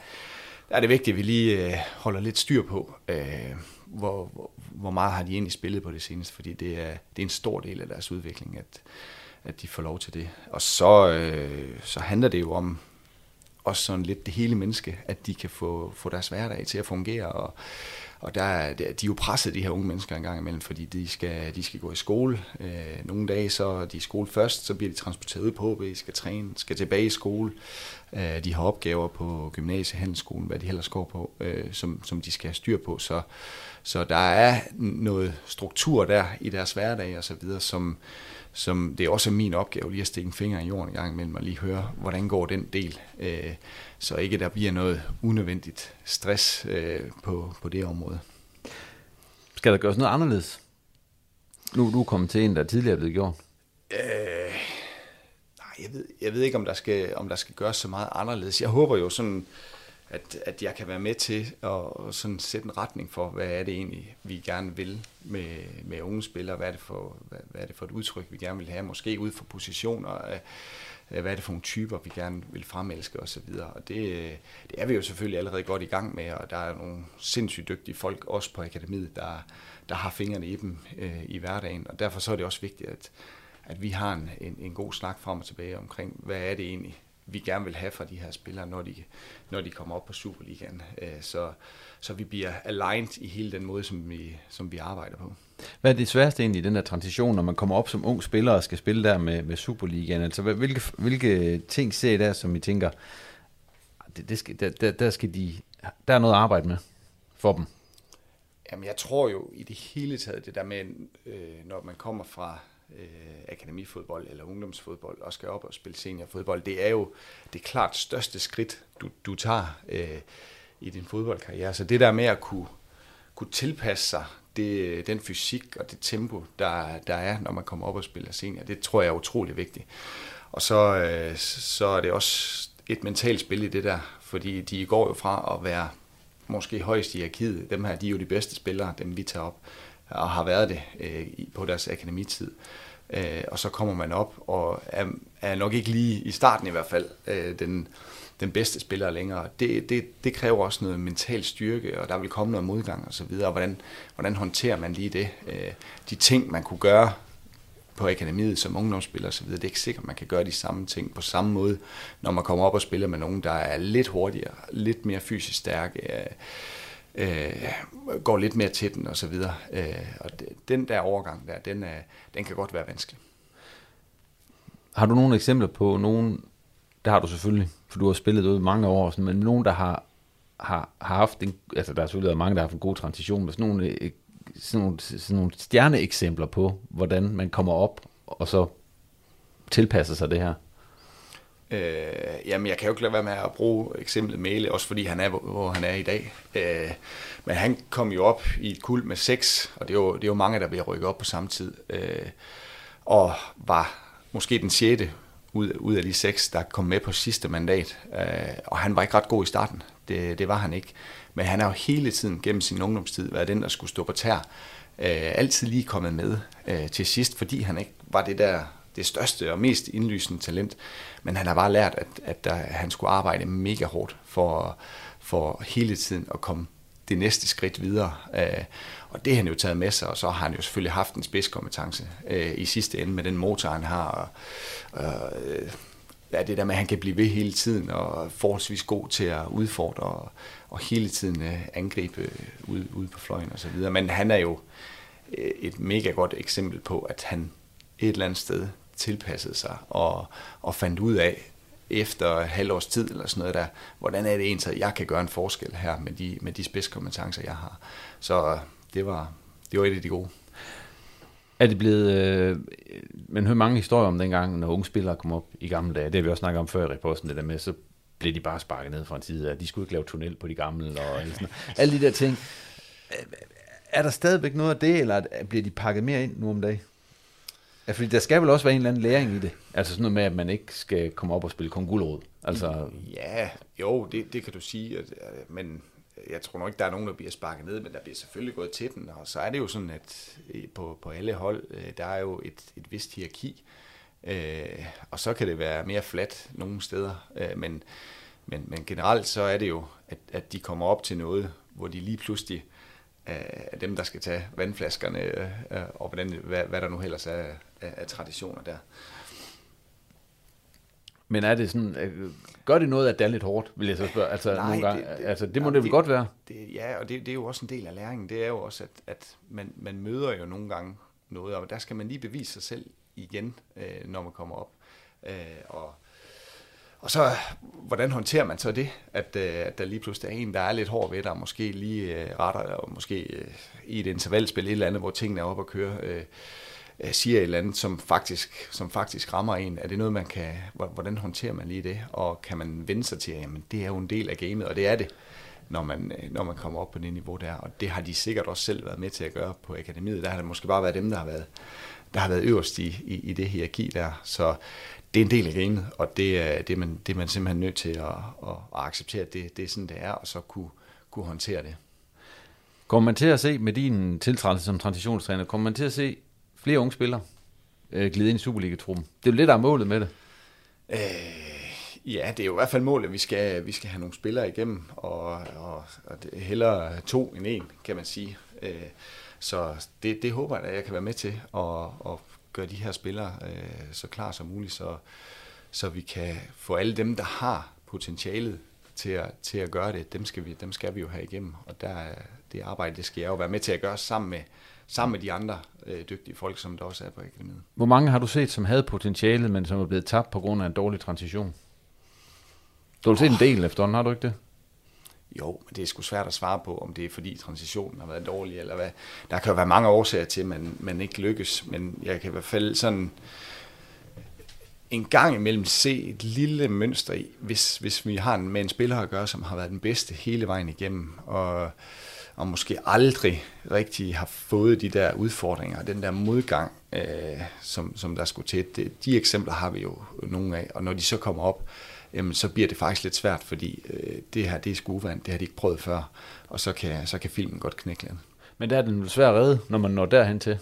der er det vigtigt, at vi lige øh, holder lidt styr på, øh, hvor, hvor, hvor meget har de egentlig spillet på det seneste, fordi det er, det er en stor del af deres udvikling, at, at de får lov til det. Og så, øh, så handler det jo om også sådan lidt det hele menneske, at de kan få, få deres hverdag til at fungere, og, og der, er- de er jo presset, de her unge mennesker en gang imellem, fordi de skal, de skal gå i skole. Øh, nogle dage så er de i skole først, så bliver de transporteret ud på HB, skal træne, skal tilbage i skole. Øh, de har opgaver på gymnasiet, handelsskolen, hvad de ellers går på, øh, som, som de skal have styr på. Så, så der er noget struktur der i deres hverdag og så videre, som, som det er også min opgave lige at stikke en finger i jorden en gang imellem og lige høre, hvordan går den del, øh, så ikke der bliver noget unødvendigt stress øh, på, på det område. Skal der gøres noget anderledes? Nu er du kommet til en, der tidligere er blevet gjort. Øh, nej, jeg ved, jeg ved ikke, om der, skal, om der skal gøres så meget anderledes. Jeg håber jo sådan, at, at jeg kan være med til at sådan sætte en retning for, hvad er det egentlig, vi gerne vil med, med unge spillere. Hvad er, det for, hvad, hvad er det for et udtryk, vi gerne vil have? Måske ud fra positioner. Hvad er det for nogle typer, vi gerne vil fremelske osv. Og det, det er vi jo selvfølgelig allerede godt i gang med, og der er nogle sindssygt dygtige folk, også på akademiet, der, der har fingrene i dem øh, i hverdagen. Og derfor så er det også vigtigt, at, at vi har en, en, en god snak frem og tilbage omkring, hvad er det egentlig, vi gerne vil have fra de her spillere, når de, når de kommer op på Superligaen. Øh, Så, så vi bliver aligned i hele den måde, som vi, som vi arbejder på. Hvad er det sværeste egentlig i den der transition, når man kommer op som ung spiller og skal spille der med, med Superligaen? Altså, hvilke, hvilke ting ser I der, som I tænker, "Ah, det, det skal, der, der, der, skal de, der er noget at arbejde med for dem? Jamen, jeg tror jo i det hele taget, det der med, øh, når man kommer fra øh, akademifodbold eller ungdomsfodbold og skal op og spille seniorfodbold, det er jo det klart største skridt, du, du tager øh, i din fodboldkarriere. Så det der med at kunne, kunne tilpasse sig det, øh, den fysik og det tempo, der, der er, når man kommer op og spiller senior, det tror jeg er utrolig vigtigt. Og så, øh, så er det også et mentalt spil i det der, fordi de går jo fra at være måske højst i hierarkiet. Dem her, de er jo de bedste spillere, dem vi tager op, og har været det øh, på deres akademitid. Øh, og så kommer man op, og er, er nok ikke lige i starten i hvert fald øh, den, den bedste spiller længere. Det, det, det kræver også noget mental styrke, og der vil komme noget modgang og så videre. Og hvordan, hvordan håndterer man lige det? Øh, de ting, man kunne gøre på akademiet som ungdomsspiller osv., det er ikke sikkert, man kan gøre de samme ting på samme måde, når man kommer op og spiller med nogen, der er lidt hurtigere, lidt mere fysisk stærke, øh, øh, går lidt mere til den videre Øh, og det, den der overgang der, den, er, den kan godt være vanskelig. Har du nogle eksempler på nogen, der har du selvfølgelig, for du har spillet ud i mange år, sådan, men nogen, der har, har, har haft en, altså der er selvfølgelig mange, der har haft en god transition, men sådan nogle, øh, sådan nogle, sådan nogle stjerneeksempler på, hvordan man kommer op og så tilpasser sig det her. Øh, jamen, jeg kan jo ikke lade være med at bruge eksemplet Mæle, også fordi han er, hvor, hvor han er i dag. Øh, men han kom jo op i et kul med seks, og det er jo, det er jo mange, der bliver rykket op på samme tid. Øh, og var måske den sjette ud, ud af de seks, der kom med på sidste mandat. Øh, og han var ikke ret god i starten. Det, det var han ikke. Men han har jo hele tiden gennem sin ungdomstid været den, der skulle stå på tær. Øh, altid lige kommet med øh, til sidst, fordi han ikke var det der det største og mest indlysende talent. Men han har bare lært, at, at der, han skulle arbejde mega hårdt for, for hele tiden at komme det næste skridt videre. Øh, og det har han jo taget med sig, og så har han jo selvfølgelig haft en spidskompetence øh, i sidste ende med den motor, han har. Og, og, øh, ja, det der med, at han kan blive ved hele tiden og er forholdsvis god til at udfordre og, og hele tiden øh, angribe øh, ude, ude på fløjen og så videre. Men han er jo øh, et mega godt eksempel på, at han et eller andet sted tilpassede sig og, og fandt ud af efter et halvt års tid eller sådan noget der, hvordan er det egentlig, at jeg kan gøre en forskel her med de, med de spidskompetencer, jeg har. Så øh, det var, det var et af de gode. Er det blevet, øh, man hører mange historier om dengang, når unge spillere kom op i gamle dage, det har vi også snakket om før i reposten, det der med, så blev de bare sparket ned fra en side, at de skulle ikke lave tunnel på de gamle, og alt sådan alle de der ting. Er der stadigvæk noget af det, eller bliver de pakket mere ind nu om dagen? Ja, fordi der skal vel også være en eller anden læring i det. Altså sådan noget med, at man ikke skal komme op og spille kongulrod. Altså, Ja, jo, det, det kan du sige, at, men jeg tror nok ikke, der er nogen, der bliver sparket ned, men der bliver selvfølgelig gået til den, og så er det jo sådan, at øh, på, på alle hold, øh, der er jo et, et vist hierarki, øh, og så kan det være mere fladt nogle steder, øh, men, men, men generelt så er det jo, at, at de kommer op til noget, hvor de lige pludselig er dem, der skal tage vandflaskerne, øh, øh, og hvordan, hvad, hvad der nu ellers er af, af traditioner der. Men er det sådan, øh, gør det noget, at det er lidt hårdt, vil jeg så spørge? Altså, Nej, nogle gange, det- det- altså, det må ja, det vel godt være. Det, ja, og det, det er jo også en del af læringen. Det er jo også, at, at man, man møder jo nogle gange noget, og der skal man lige bevise sig selv igen, øh, når man kommer op. Øh, og, og så, hvordan håndterer man så det, at, øh, at der lige pludselig er en, der er lidt hård ved dig, og måske lige øh, retter, og måske øh, i et intervalspil et eller andet, hvor tingene er oppe at køre, øh, Øh, siger et eller andet, som faktisk, som faktisk rammer en. Er det noget, man kan, hvordan håndterer man lige det? Og kan man vende sig til, at jamen, det er jo en del af gamet, og det er det, når man, øh, når man kommer op på det niveau der. Og det har de sikkert også selv været med til at gøre på akademiet. Der har det måske bare været dem, der har været, der har været øverst i, i, i det hierarki der. Så det er en del af gamet, og det er, det er, man, det er man simpelthen nødt til at, at, at acceptere, at det, det er sådan, det er, og så kunne, kunne håndtere det. Kommer man til at se med din tiltrædelse som transitionstræner, kommer man til at se flere unge spillere øh, glide ind i Superliga-truppen? Det er jo lidt der er målet med det. Øh, ja, det er jo i hvert fald målet, at vi skal, vi skal have nogle spillere igennem, og, og, og det er hellere to end en, kan man sige. Øh, så det, det håber jeg, at jeg kan være med til, at, at gøre de her spillere øh, så klar som muligt, så, så vi kan få alle dem, der har potentialet til at, til at gøre det, dem skal, vi, dem skal vi jo have igennem. Og der, det arbejde, det skal jeg jo være med til at gøre sammen med, sammen med de andre øh, dygtige folk, som der også er på akademiet. Hvor mange har du set, som havde potentialet, men som er blevet tabt på grund af en dårlig transition? Du har set en del efterhånden, har du ikke det? Jo, men det er sgu svært at svare på, om det er fordi transitionen har været dårlig, eller hvad. Der kan jo være mange årsager til, at man, man ikke lykkes, men jeg kan i hvert fald sådan en gang imellem se et lille mønster i, hvis, hvis vi har en, med en spiller at gøre, som har været den bedste hele vejen igennem, og, og måske aldrig rigtig har fået de der udfordringer, den der modgang, øh, som, som der skulle til. Det, de eksempler har vi jo nogle af, og når de så kommer op, jamen, så bliver det faktisk lidt svært, fordi øh, det her, det er skuevand, det har de ikke prøvet før, og så kan, så kan filmen godt knække lidt. Men der er den vel svær at redde, når man når derhen til.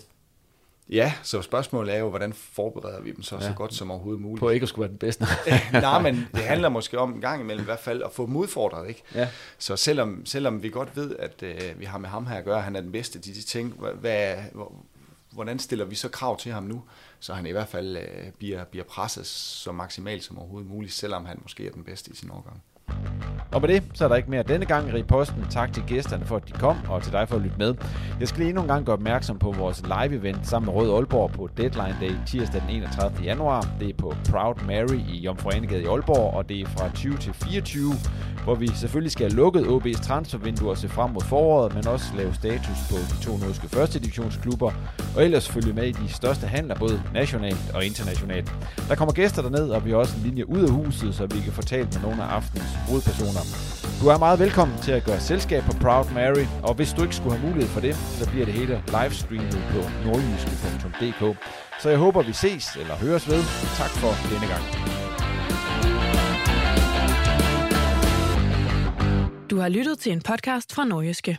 Ja, så spørgsmålet er jo, hvordan forbereder vi dem så, ja. så godt som overhovedet muligt. På ikke at skulle være den bedste. [LAUGHS] Nej, men det handler måske om en gang imellem i hvert fald at få dem udfordret, ikke? Ja. Så selvom, selvom vi godt ved, at øh, vi har med ham her at gøre, han er den bedste, de, de ting, hvad, hvad, hvor- hvordan stiller vi så krav til ham nu, så han i hvert fald øh, bliver, bliver presset så maksimalt som overhovedet muligt, selvom han måske er den bedste i sin årgang. Og med det, så er der ikke mere denne gang i posten. Tak til gæsterne for, at de kom, og til dig for at lytte med. Jeg skal lige endnu en gang gøre opmærksom på vores live-event sammen med Rød Aalborg på Deadline Day tirsdag den 31. januar. Det er på Proud Mary i Jomfru Anegade i Aalborg, og det er fra 20 til 24, hvor vi selvfølgelig skal have lukket OB's transfervindue og se frem mod foråret, men også lave status på de to norske første divisionsklubber, og ellers følge med i de største handler, både nationalt og internationalt. Der kommer gæster derned, og vi har også en linje ud af huset, så vi kan fortælle med nogle af aftenens hovedpersoner. Du er meget velkommen til at gøre selskab på Proud Mary, og hvis du ikke skulle have mulighed for det, så bliver det hele livestreamet på nordjyske.dk. Så jeg håber, vi ses eller høres ved. Tak for denne gang. Du har lyttet til en podcast fra Nordjyske.